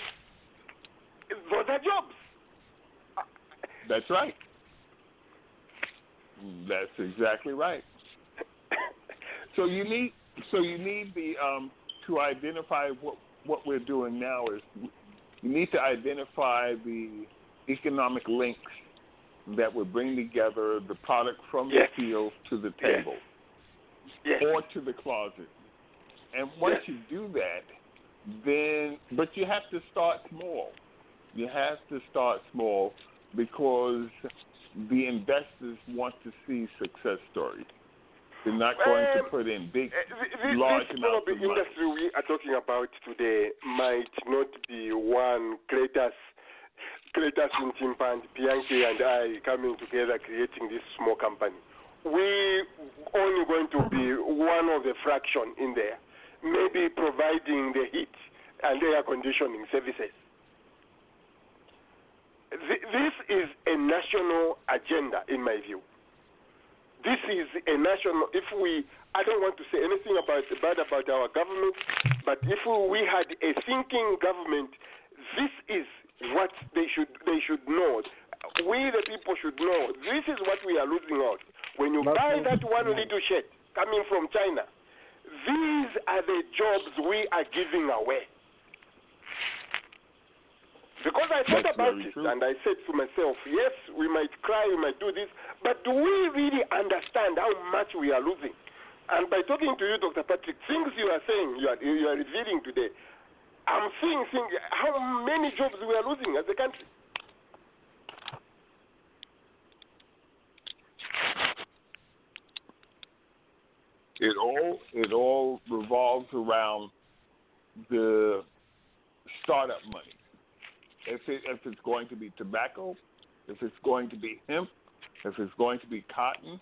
those are jobs. That's right. That's exactly right. So you need so you need the um, to identify what what we're doing now is you need to identify the economic links that would bring together the product from Yes. the field to the table Yes. or to the closet. And once Yes. you do that, then but you have to start small. You have to start small because the investors want to see success stories. They're not going to Um, put in big, This, large this amounts of money. The industry we are talking about today might not be one Cletus, Cletus in Timpa and I coming together creating this small company. We only going to be one of the fraction in there, maybe providing the heat and air conditioning services. Th- This is a national agenda, in my view this is a national if we i don't want to say anything about bad about our government but if we had a thinking government this is what they should they should know we the people should know this is what we are losing out when you buy that one little shirt coming from china these are the jobs we are giving away because I thought That's about it true. and I said to myself, yes, we might cry, we might do this, but do we really understand how much we are losing? And by talking to you, Dr. Patrick, things you are saying, you are, you are revealing today, I'm seeing things, how many jobs we are losing as a country. It all it all revolves around the startup money. If it if it's going to be tobacco, if it's going to be hemp, if it's going to be cotton,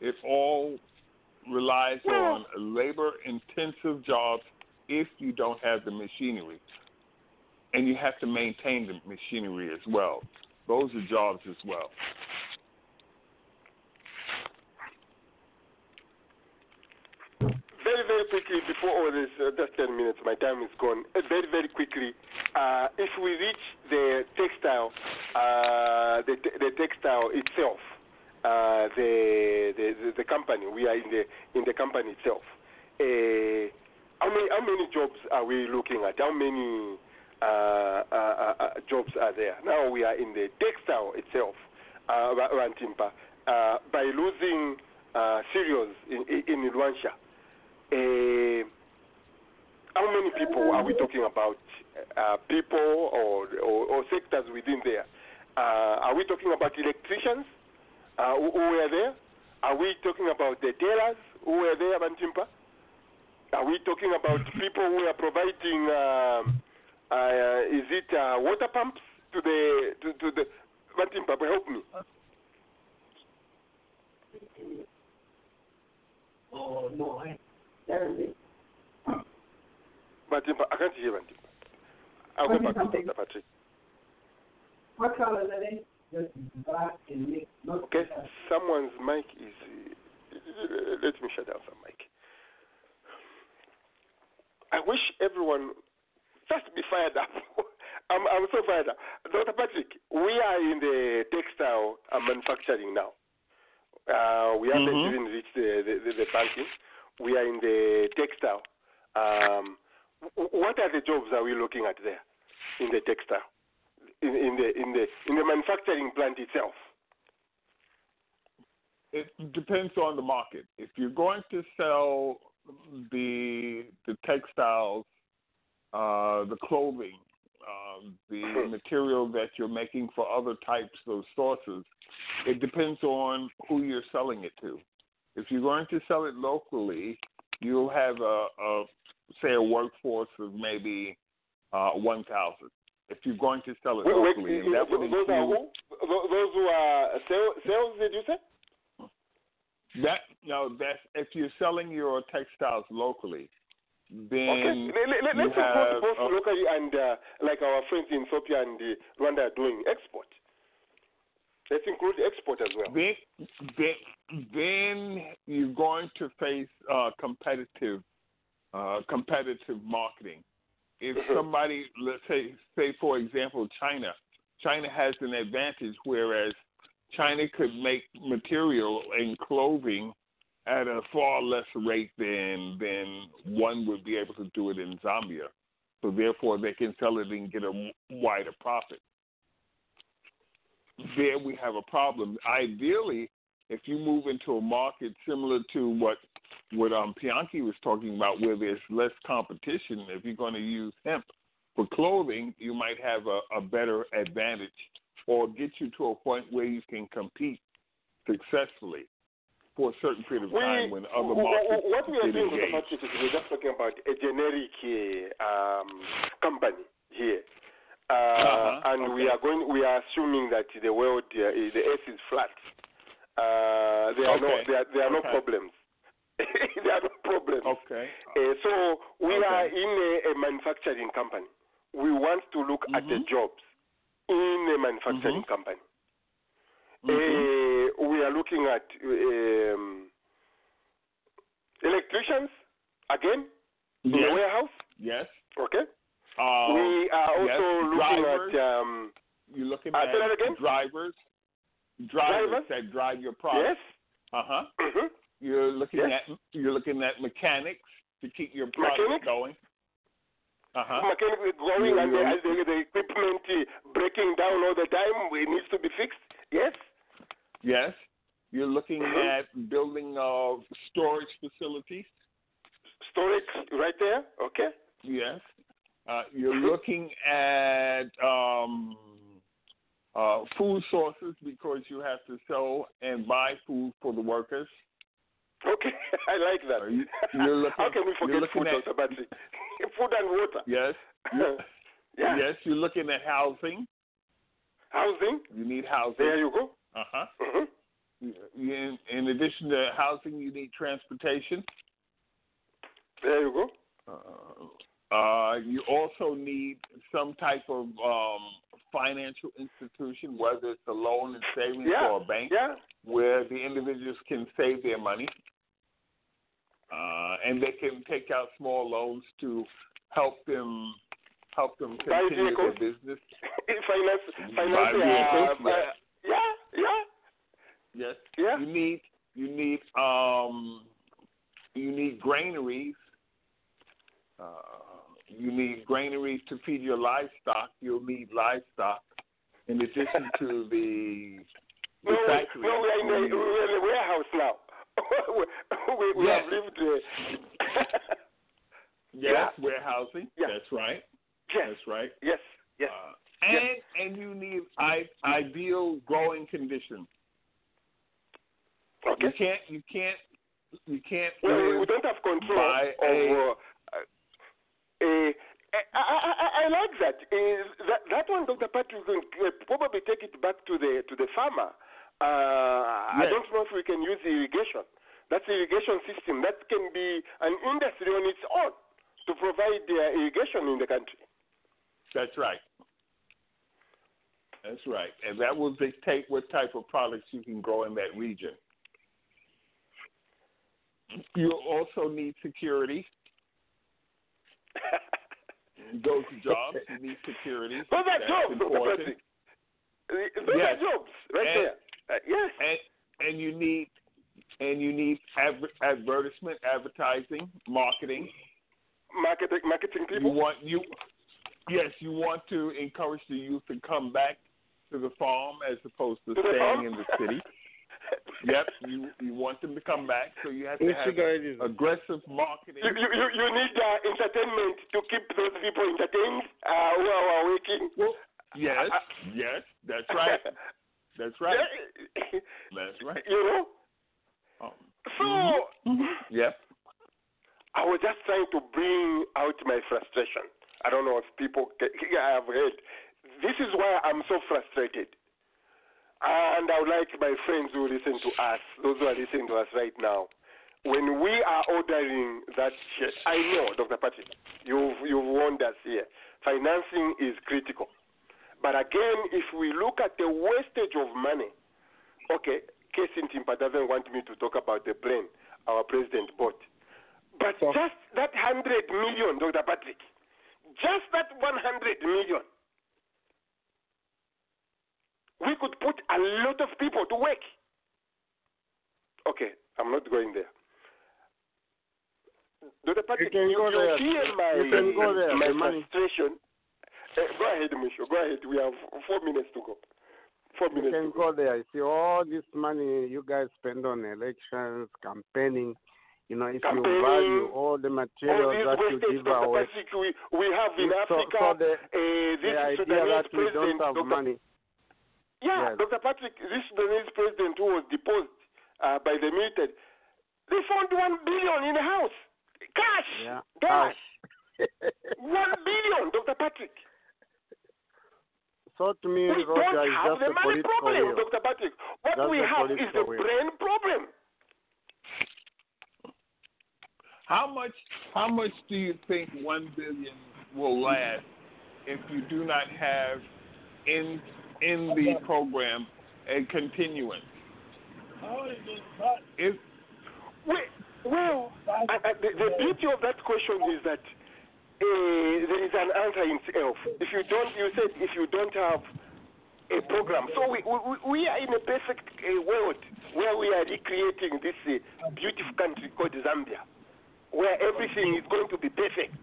it all relies on labor intensive jobs if you don't have the machinery. And you have to maintain the machinery as well. Those are jobs as well. Very, very quickly, before all this, uh, just 10 minutes, my time is gone. Uh, very, very quickly, uh, if we reach the textile, uh, the, the textile itself, uh, the, the, the company, we are in the in the company itself. Uh, how many how many jobs are we looking at? How many uh, uh, uh, uh, jobs are there? Now we are in the textile itself, Rantimpa, by losing cereals in in. Uh, how many people are we talking about? Uh, people or, or, or sectors within there? Uh, are we talking about electricians uh, who, who were there? Are we talking about the tailors who were there, Bantimpa? Are we talking about people who are providing, um, uh, is it uh, water pumps to the, to, to the, Bantimpa, help me. Oh, no. Terribly. Bantimpa, I can't hear Bantimpa. I'll go back to Dr. Patrick. What color are they? Just black and mixed. Okay, someone's mic is. Uh, let me shut down some mic. I wish everyone just be fired up. I'm, I'm so fired up. Dr. Patrick, we are in the textile uh, manufacturing now. Uh, we haven't Mhm. even reached the, the, the, the banking. We are in the textile. Um, w- what are the jobs are we looking at there in the textile? In, in the in the in the manufacturing plant itself. it depends on the market. If you're going to sell the the textiles uh, the clothing, uh, the material that you're making for other types of sources. It depends on who you're selling it to. If you're going to sell it locally, you'll have a, a say a workforce of maybe uh, 1,000. If you're going to sell it Wait, wait, locally, uh, and that would those are include who? Those who are sales, sales did you say? That. No, that's if you're selling your textiles locally, then Okay. let, let's support both a- locally and uh, like our friends in Ethiopia and uh, Rwanda are doing export. Let's include export as well. then, then, then you're going to face uh, competitive, uh, competitive marketing. If Mhm. somebody, let's say, say for example, China, China has an advantage, whereas China could make material and clothing at a far less rate than than one would be able to do it in Zambia. So therefore, they can sell it and get a wider profit there we have a problem. Ideally, if you move into a market similar to what what um Pianki was talking about, where there's less competition, if you're going to use hemp for clothing, you might have a, a better advantage, or get you to a point where you can compete successfully for a certain period of We, time when other markets what we are doing, Dr. engaged. Patrick, is we're just talking about a generic uh, um, company here. Uh, Uh-huh, and we are going. We are assuming that the world, uh, the Earth is flat. Uh, there are no, Okay, there, are- there are no problems. there are no problems. Okay. Uh, so we Okay. are in a, a manufacturing company. We want to look at the Mhm. jobs in a manufacturing Mhm. company. Mhm. Uh, we are looking at um, electricians again in Yes. the warehouse. Yes. Okay. Um, we are also yes, looking drivers. at um, You're looking Uh, at that again? drivers, drivers that drive your product. yes. Uh huh. Mhm. You're looking Yes. at you're looking at mechanics to keep your product Mechanics? going. Uh huh. Mechanics going You- and the, and the, the equipment breaking down all the time. It needs to be fixed. Yes. Yes. You're looking Mhm. at building of storage facilities. Storage right there. Okay. Yes. Uh, you're Mhm. looking at um, uh, food sources because you have to sell and buy food for the workers. Okay. I like that. You- looking- How can we forget food, at- Dr. Food and water. Yes. yeah. Yes. You're looking at housing. Housing. You need housing. There you go. Uh huh. In, in addition to housing, you need transportation. There you go. Uh, uh, you also need some type of um, financial institution, whether it's a loan and savings Yeah. or a bank, Yeah. where the individuals can save their money, uh, and they can take out small loans to help them help them Buy continue their business. finance. Finance. vehicles, Uh, uh, yeah. Yeah. Yes. Yeah. You need you need um you need granaries. Uh, you need granaries to feed your livestock. You'll need livestock in addition to the the No, factory. no, we are in the, we are in the warehouse now. We we Yes. have lived. Uh, yes, warehousing. Yeah. That's right. yes. That's right. Yes. Yes. Uh, and and you need I, ideal growing conditions. okay. You can't you can't you can't Well, we, don't have control a- Uh, I, I, I, I like that. Uh, that. That one, Dr. Patrick, can probably take it back to the to the farmer. Uh, I don't know if we can use irrigation. That's irrigation system. That can be an industry on its own to provide uh, irrigation in the country. That's right. That's right. And that will dictate what type of products you can grow in that region. You also need security. Those jobs, you need security. Those are That's jobs, important. Those Yes. are jobs right And- there. Uh, yes. And and you need and you need adver- advertisement, advertising, marketing. Marketing, marketing people. You want you yes, you want to encourage the youth to come back to the farm as opposed to To staying farm? in the city. yep, you you want them to come back, so you have to have aggressive marketing. You, you, you, you need uh, entertainment to keep those people entertained uh, who are working. Yes, yes, that's right. That's right. That's right. You know? Um, So, yep. I was just trying to bring out my frustration. I don't know if people ca- I have heard. This is why I'm so frustrated. And I would like my friends who listen to us, those who are listening to us right now, when we are ordering that shirt, I know, Dr. Patrick, you've, you've warned us here. Financing is critical. But again, if we look at the wastage of money, okay, Casey Timpa doesn't want me to talk about the plane our president bought. But just that 100 million, Dr. Patrick, just that 100 million, we could put a lot of people to work. Okay, I'm not going there. Dr. Patrick, can you, go you there. hear my, You can go there. my frustration. Eh, go ahead, Misho. Go ahead. We have four minutes to go. Four You minutes can to go. go there. See all this money you guys spend on elections, campaigning. You know, if you value all the materials these that you give away, we, we have in So- Africa, so the- uh, this the idea that we president, don't have Dr. money. Yeah, Yes. Dr. Patrick, this Sudanese president who was deposed uh, by the military, they found one billion in the house. Cash. Yeah. Cash. Cash. one billion, Dr. Patrick. So to me, We Roger, don't is have the money problem. Dr. Patrick. What That's we have is the political will. brain problem. How much? How much do you think one billion will last if you do not have in in the program a continuance? If Well, well I, I, the, the beauty of that question is that uh, there is an answer in itself. If you don't, you said if you don't have a program. So we we, we are in a perfect uh, world where we are recreating this uh, beautiful country called Zambia, where everything is going to be perfect.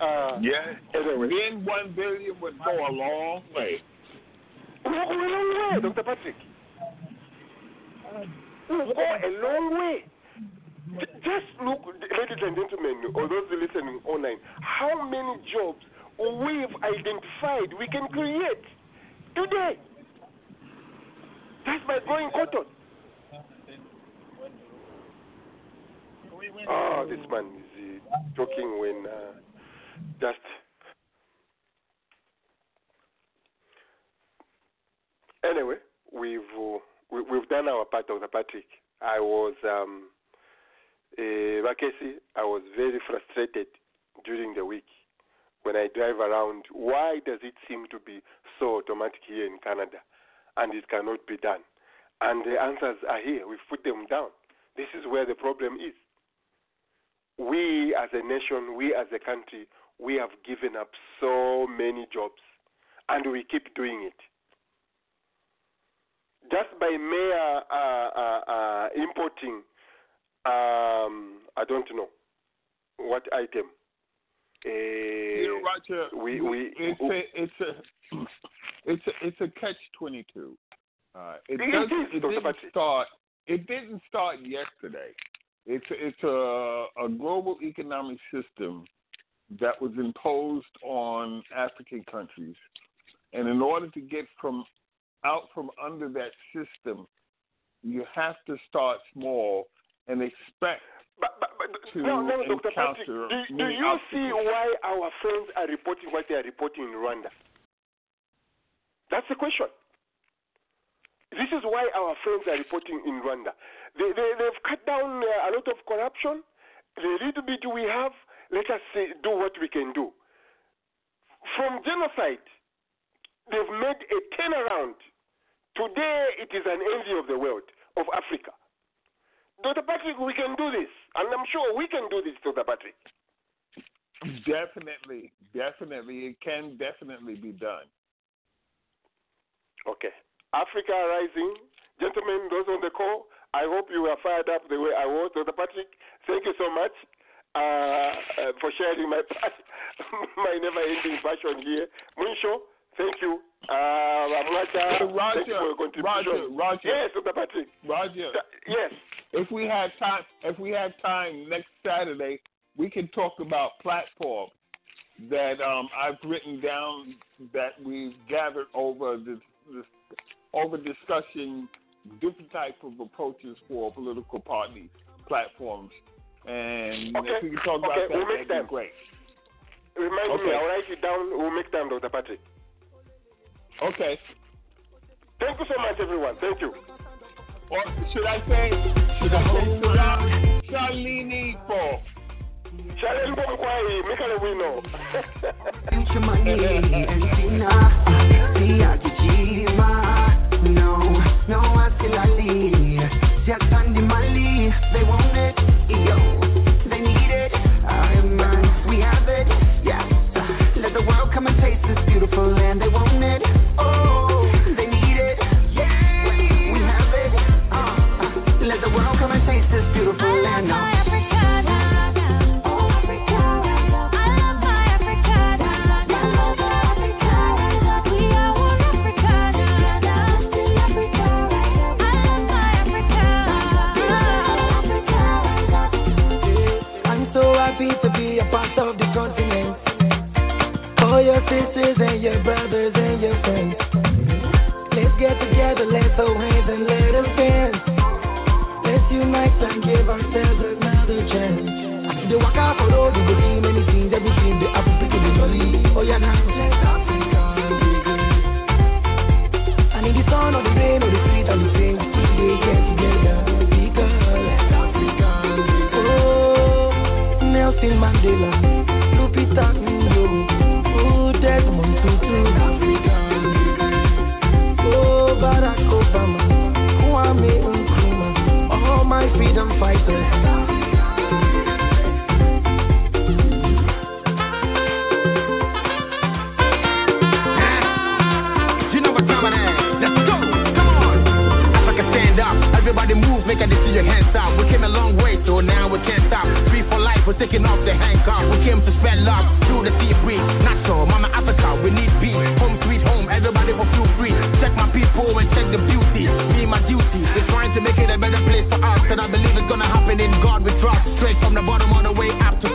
uh, yeah, then one billion would go a long way. Go a long way, Dr. Patrick. Go a long way. Just look, ladies and gentlemen, or those listening online, how many jobs we've identified we can create today just by growing cotton. Oh, this man is uh, talking when uh, just anyway, we've uh, we, we've done our part, of the Patrick. I was um, uh, I was very frustrated during the week when I drive around. Why does it seem to be so automatic here in Canada, and it cannot be done? And the answers are here. We've put them down. This is where the problem is. We as a nation, we as a country, we have given up so many jobs, and we keep doing it just by mere uh, uh, uh, importing, um, I don't know what item. Uh, You know, Roger, we, we, it's a it's a it's a it's a catch twenty two. Uh, it It does, it didn't start it didn't start yesterday. It's it's a a global economic system that was imposed on African countries, and in order to get from out from under that system, you have to start small and expect to no, no, Dr. Patrick, do, do you see why our friends are reporting what they are reporting in Rwanda? That's the question. This is why our friends are reporting in Rwanda. They, they, they've cut down uh, a lot of corruption. The little bit we have, let us say, do what we can do. From genocide, they've made a turnaround. Today, it is an envy of the world, of Africa. Dr. Patrick, we can do this. And I'm sure we can do this, Dr. Patrick. Definitely, definitely, it can definitely be done. Okay. Africa Rising. Gentlemen, those on the call, I hope you are fired up the way I was. Dr. Patrick, thank you so much uh, uh, for sharing my my never ending passion here. Munsho, thank you. Uh, Roger, thank you for your contribution. Roger, Roger. Yes, Dr. Patrick. Roger. Yes. If we have time, if we have time next Saturday, we can talk about platform that um, I've written down that we've gathered over this, this over discussing different type of approaches for political party platforms. And Okay. if we can talk about Okay, that, we'll make that'd time. be great. Remind me, I'll write it down. We'll make time, Dr. Patrick. Okay. Thank you so much, everyone. Thank you. Or should I say, should I say Shala- Shalini for? Shalini Mkwai, Mikale Wino. No, no, I still see. Just on the Mali, they want world come and taste this beautiful land. Now. I'm so happy to be a part of the continent. All your sisters and your brothers and your friends. Let's get together, let's hold hands and let them dance. And give ourselves another chance. The waka for road, you many things, everything the African to the. Oh yeah, now good. And in the sun or the rain or the street or the we get together because be. Oh, Nelson Mandela, Lupita Nyong'o, oh Desmond Tutu. Oh Barack Obama, all my freedom fighters. Everybody move. Make a see your hands up. We came a long way, so now we can't stop. Free for life. We're taking off the handcuff. We came to spread love through the sea breeze. Natural, Mama Africa. We need beat. Home sweet home. Everybody will feel free. Check my people and check the beauty. Me, my duty is trying to make it a better place for us. And I believe it's gonna happen in God we trust. Straight from the bottom all the way up to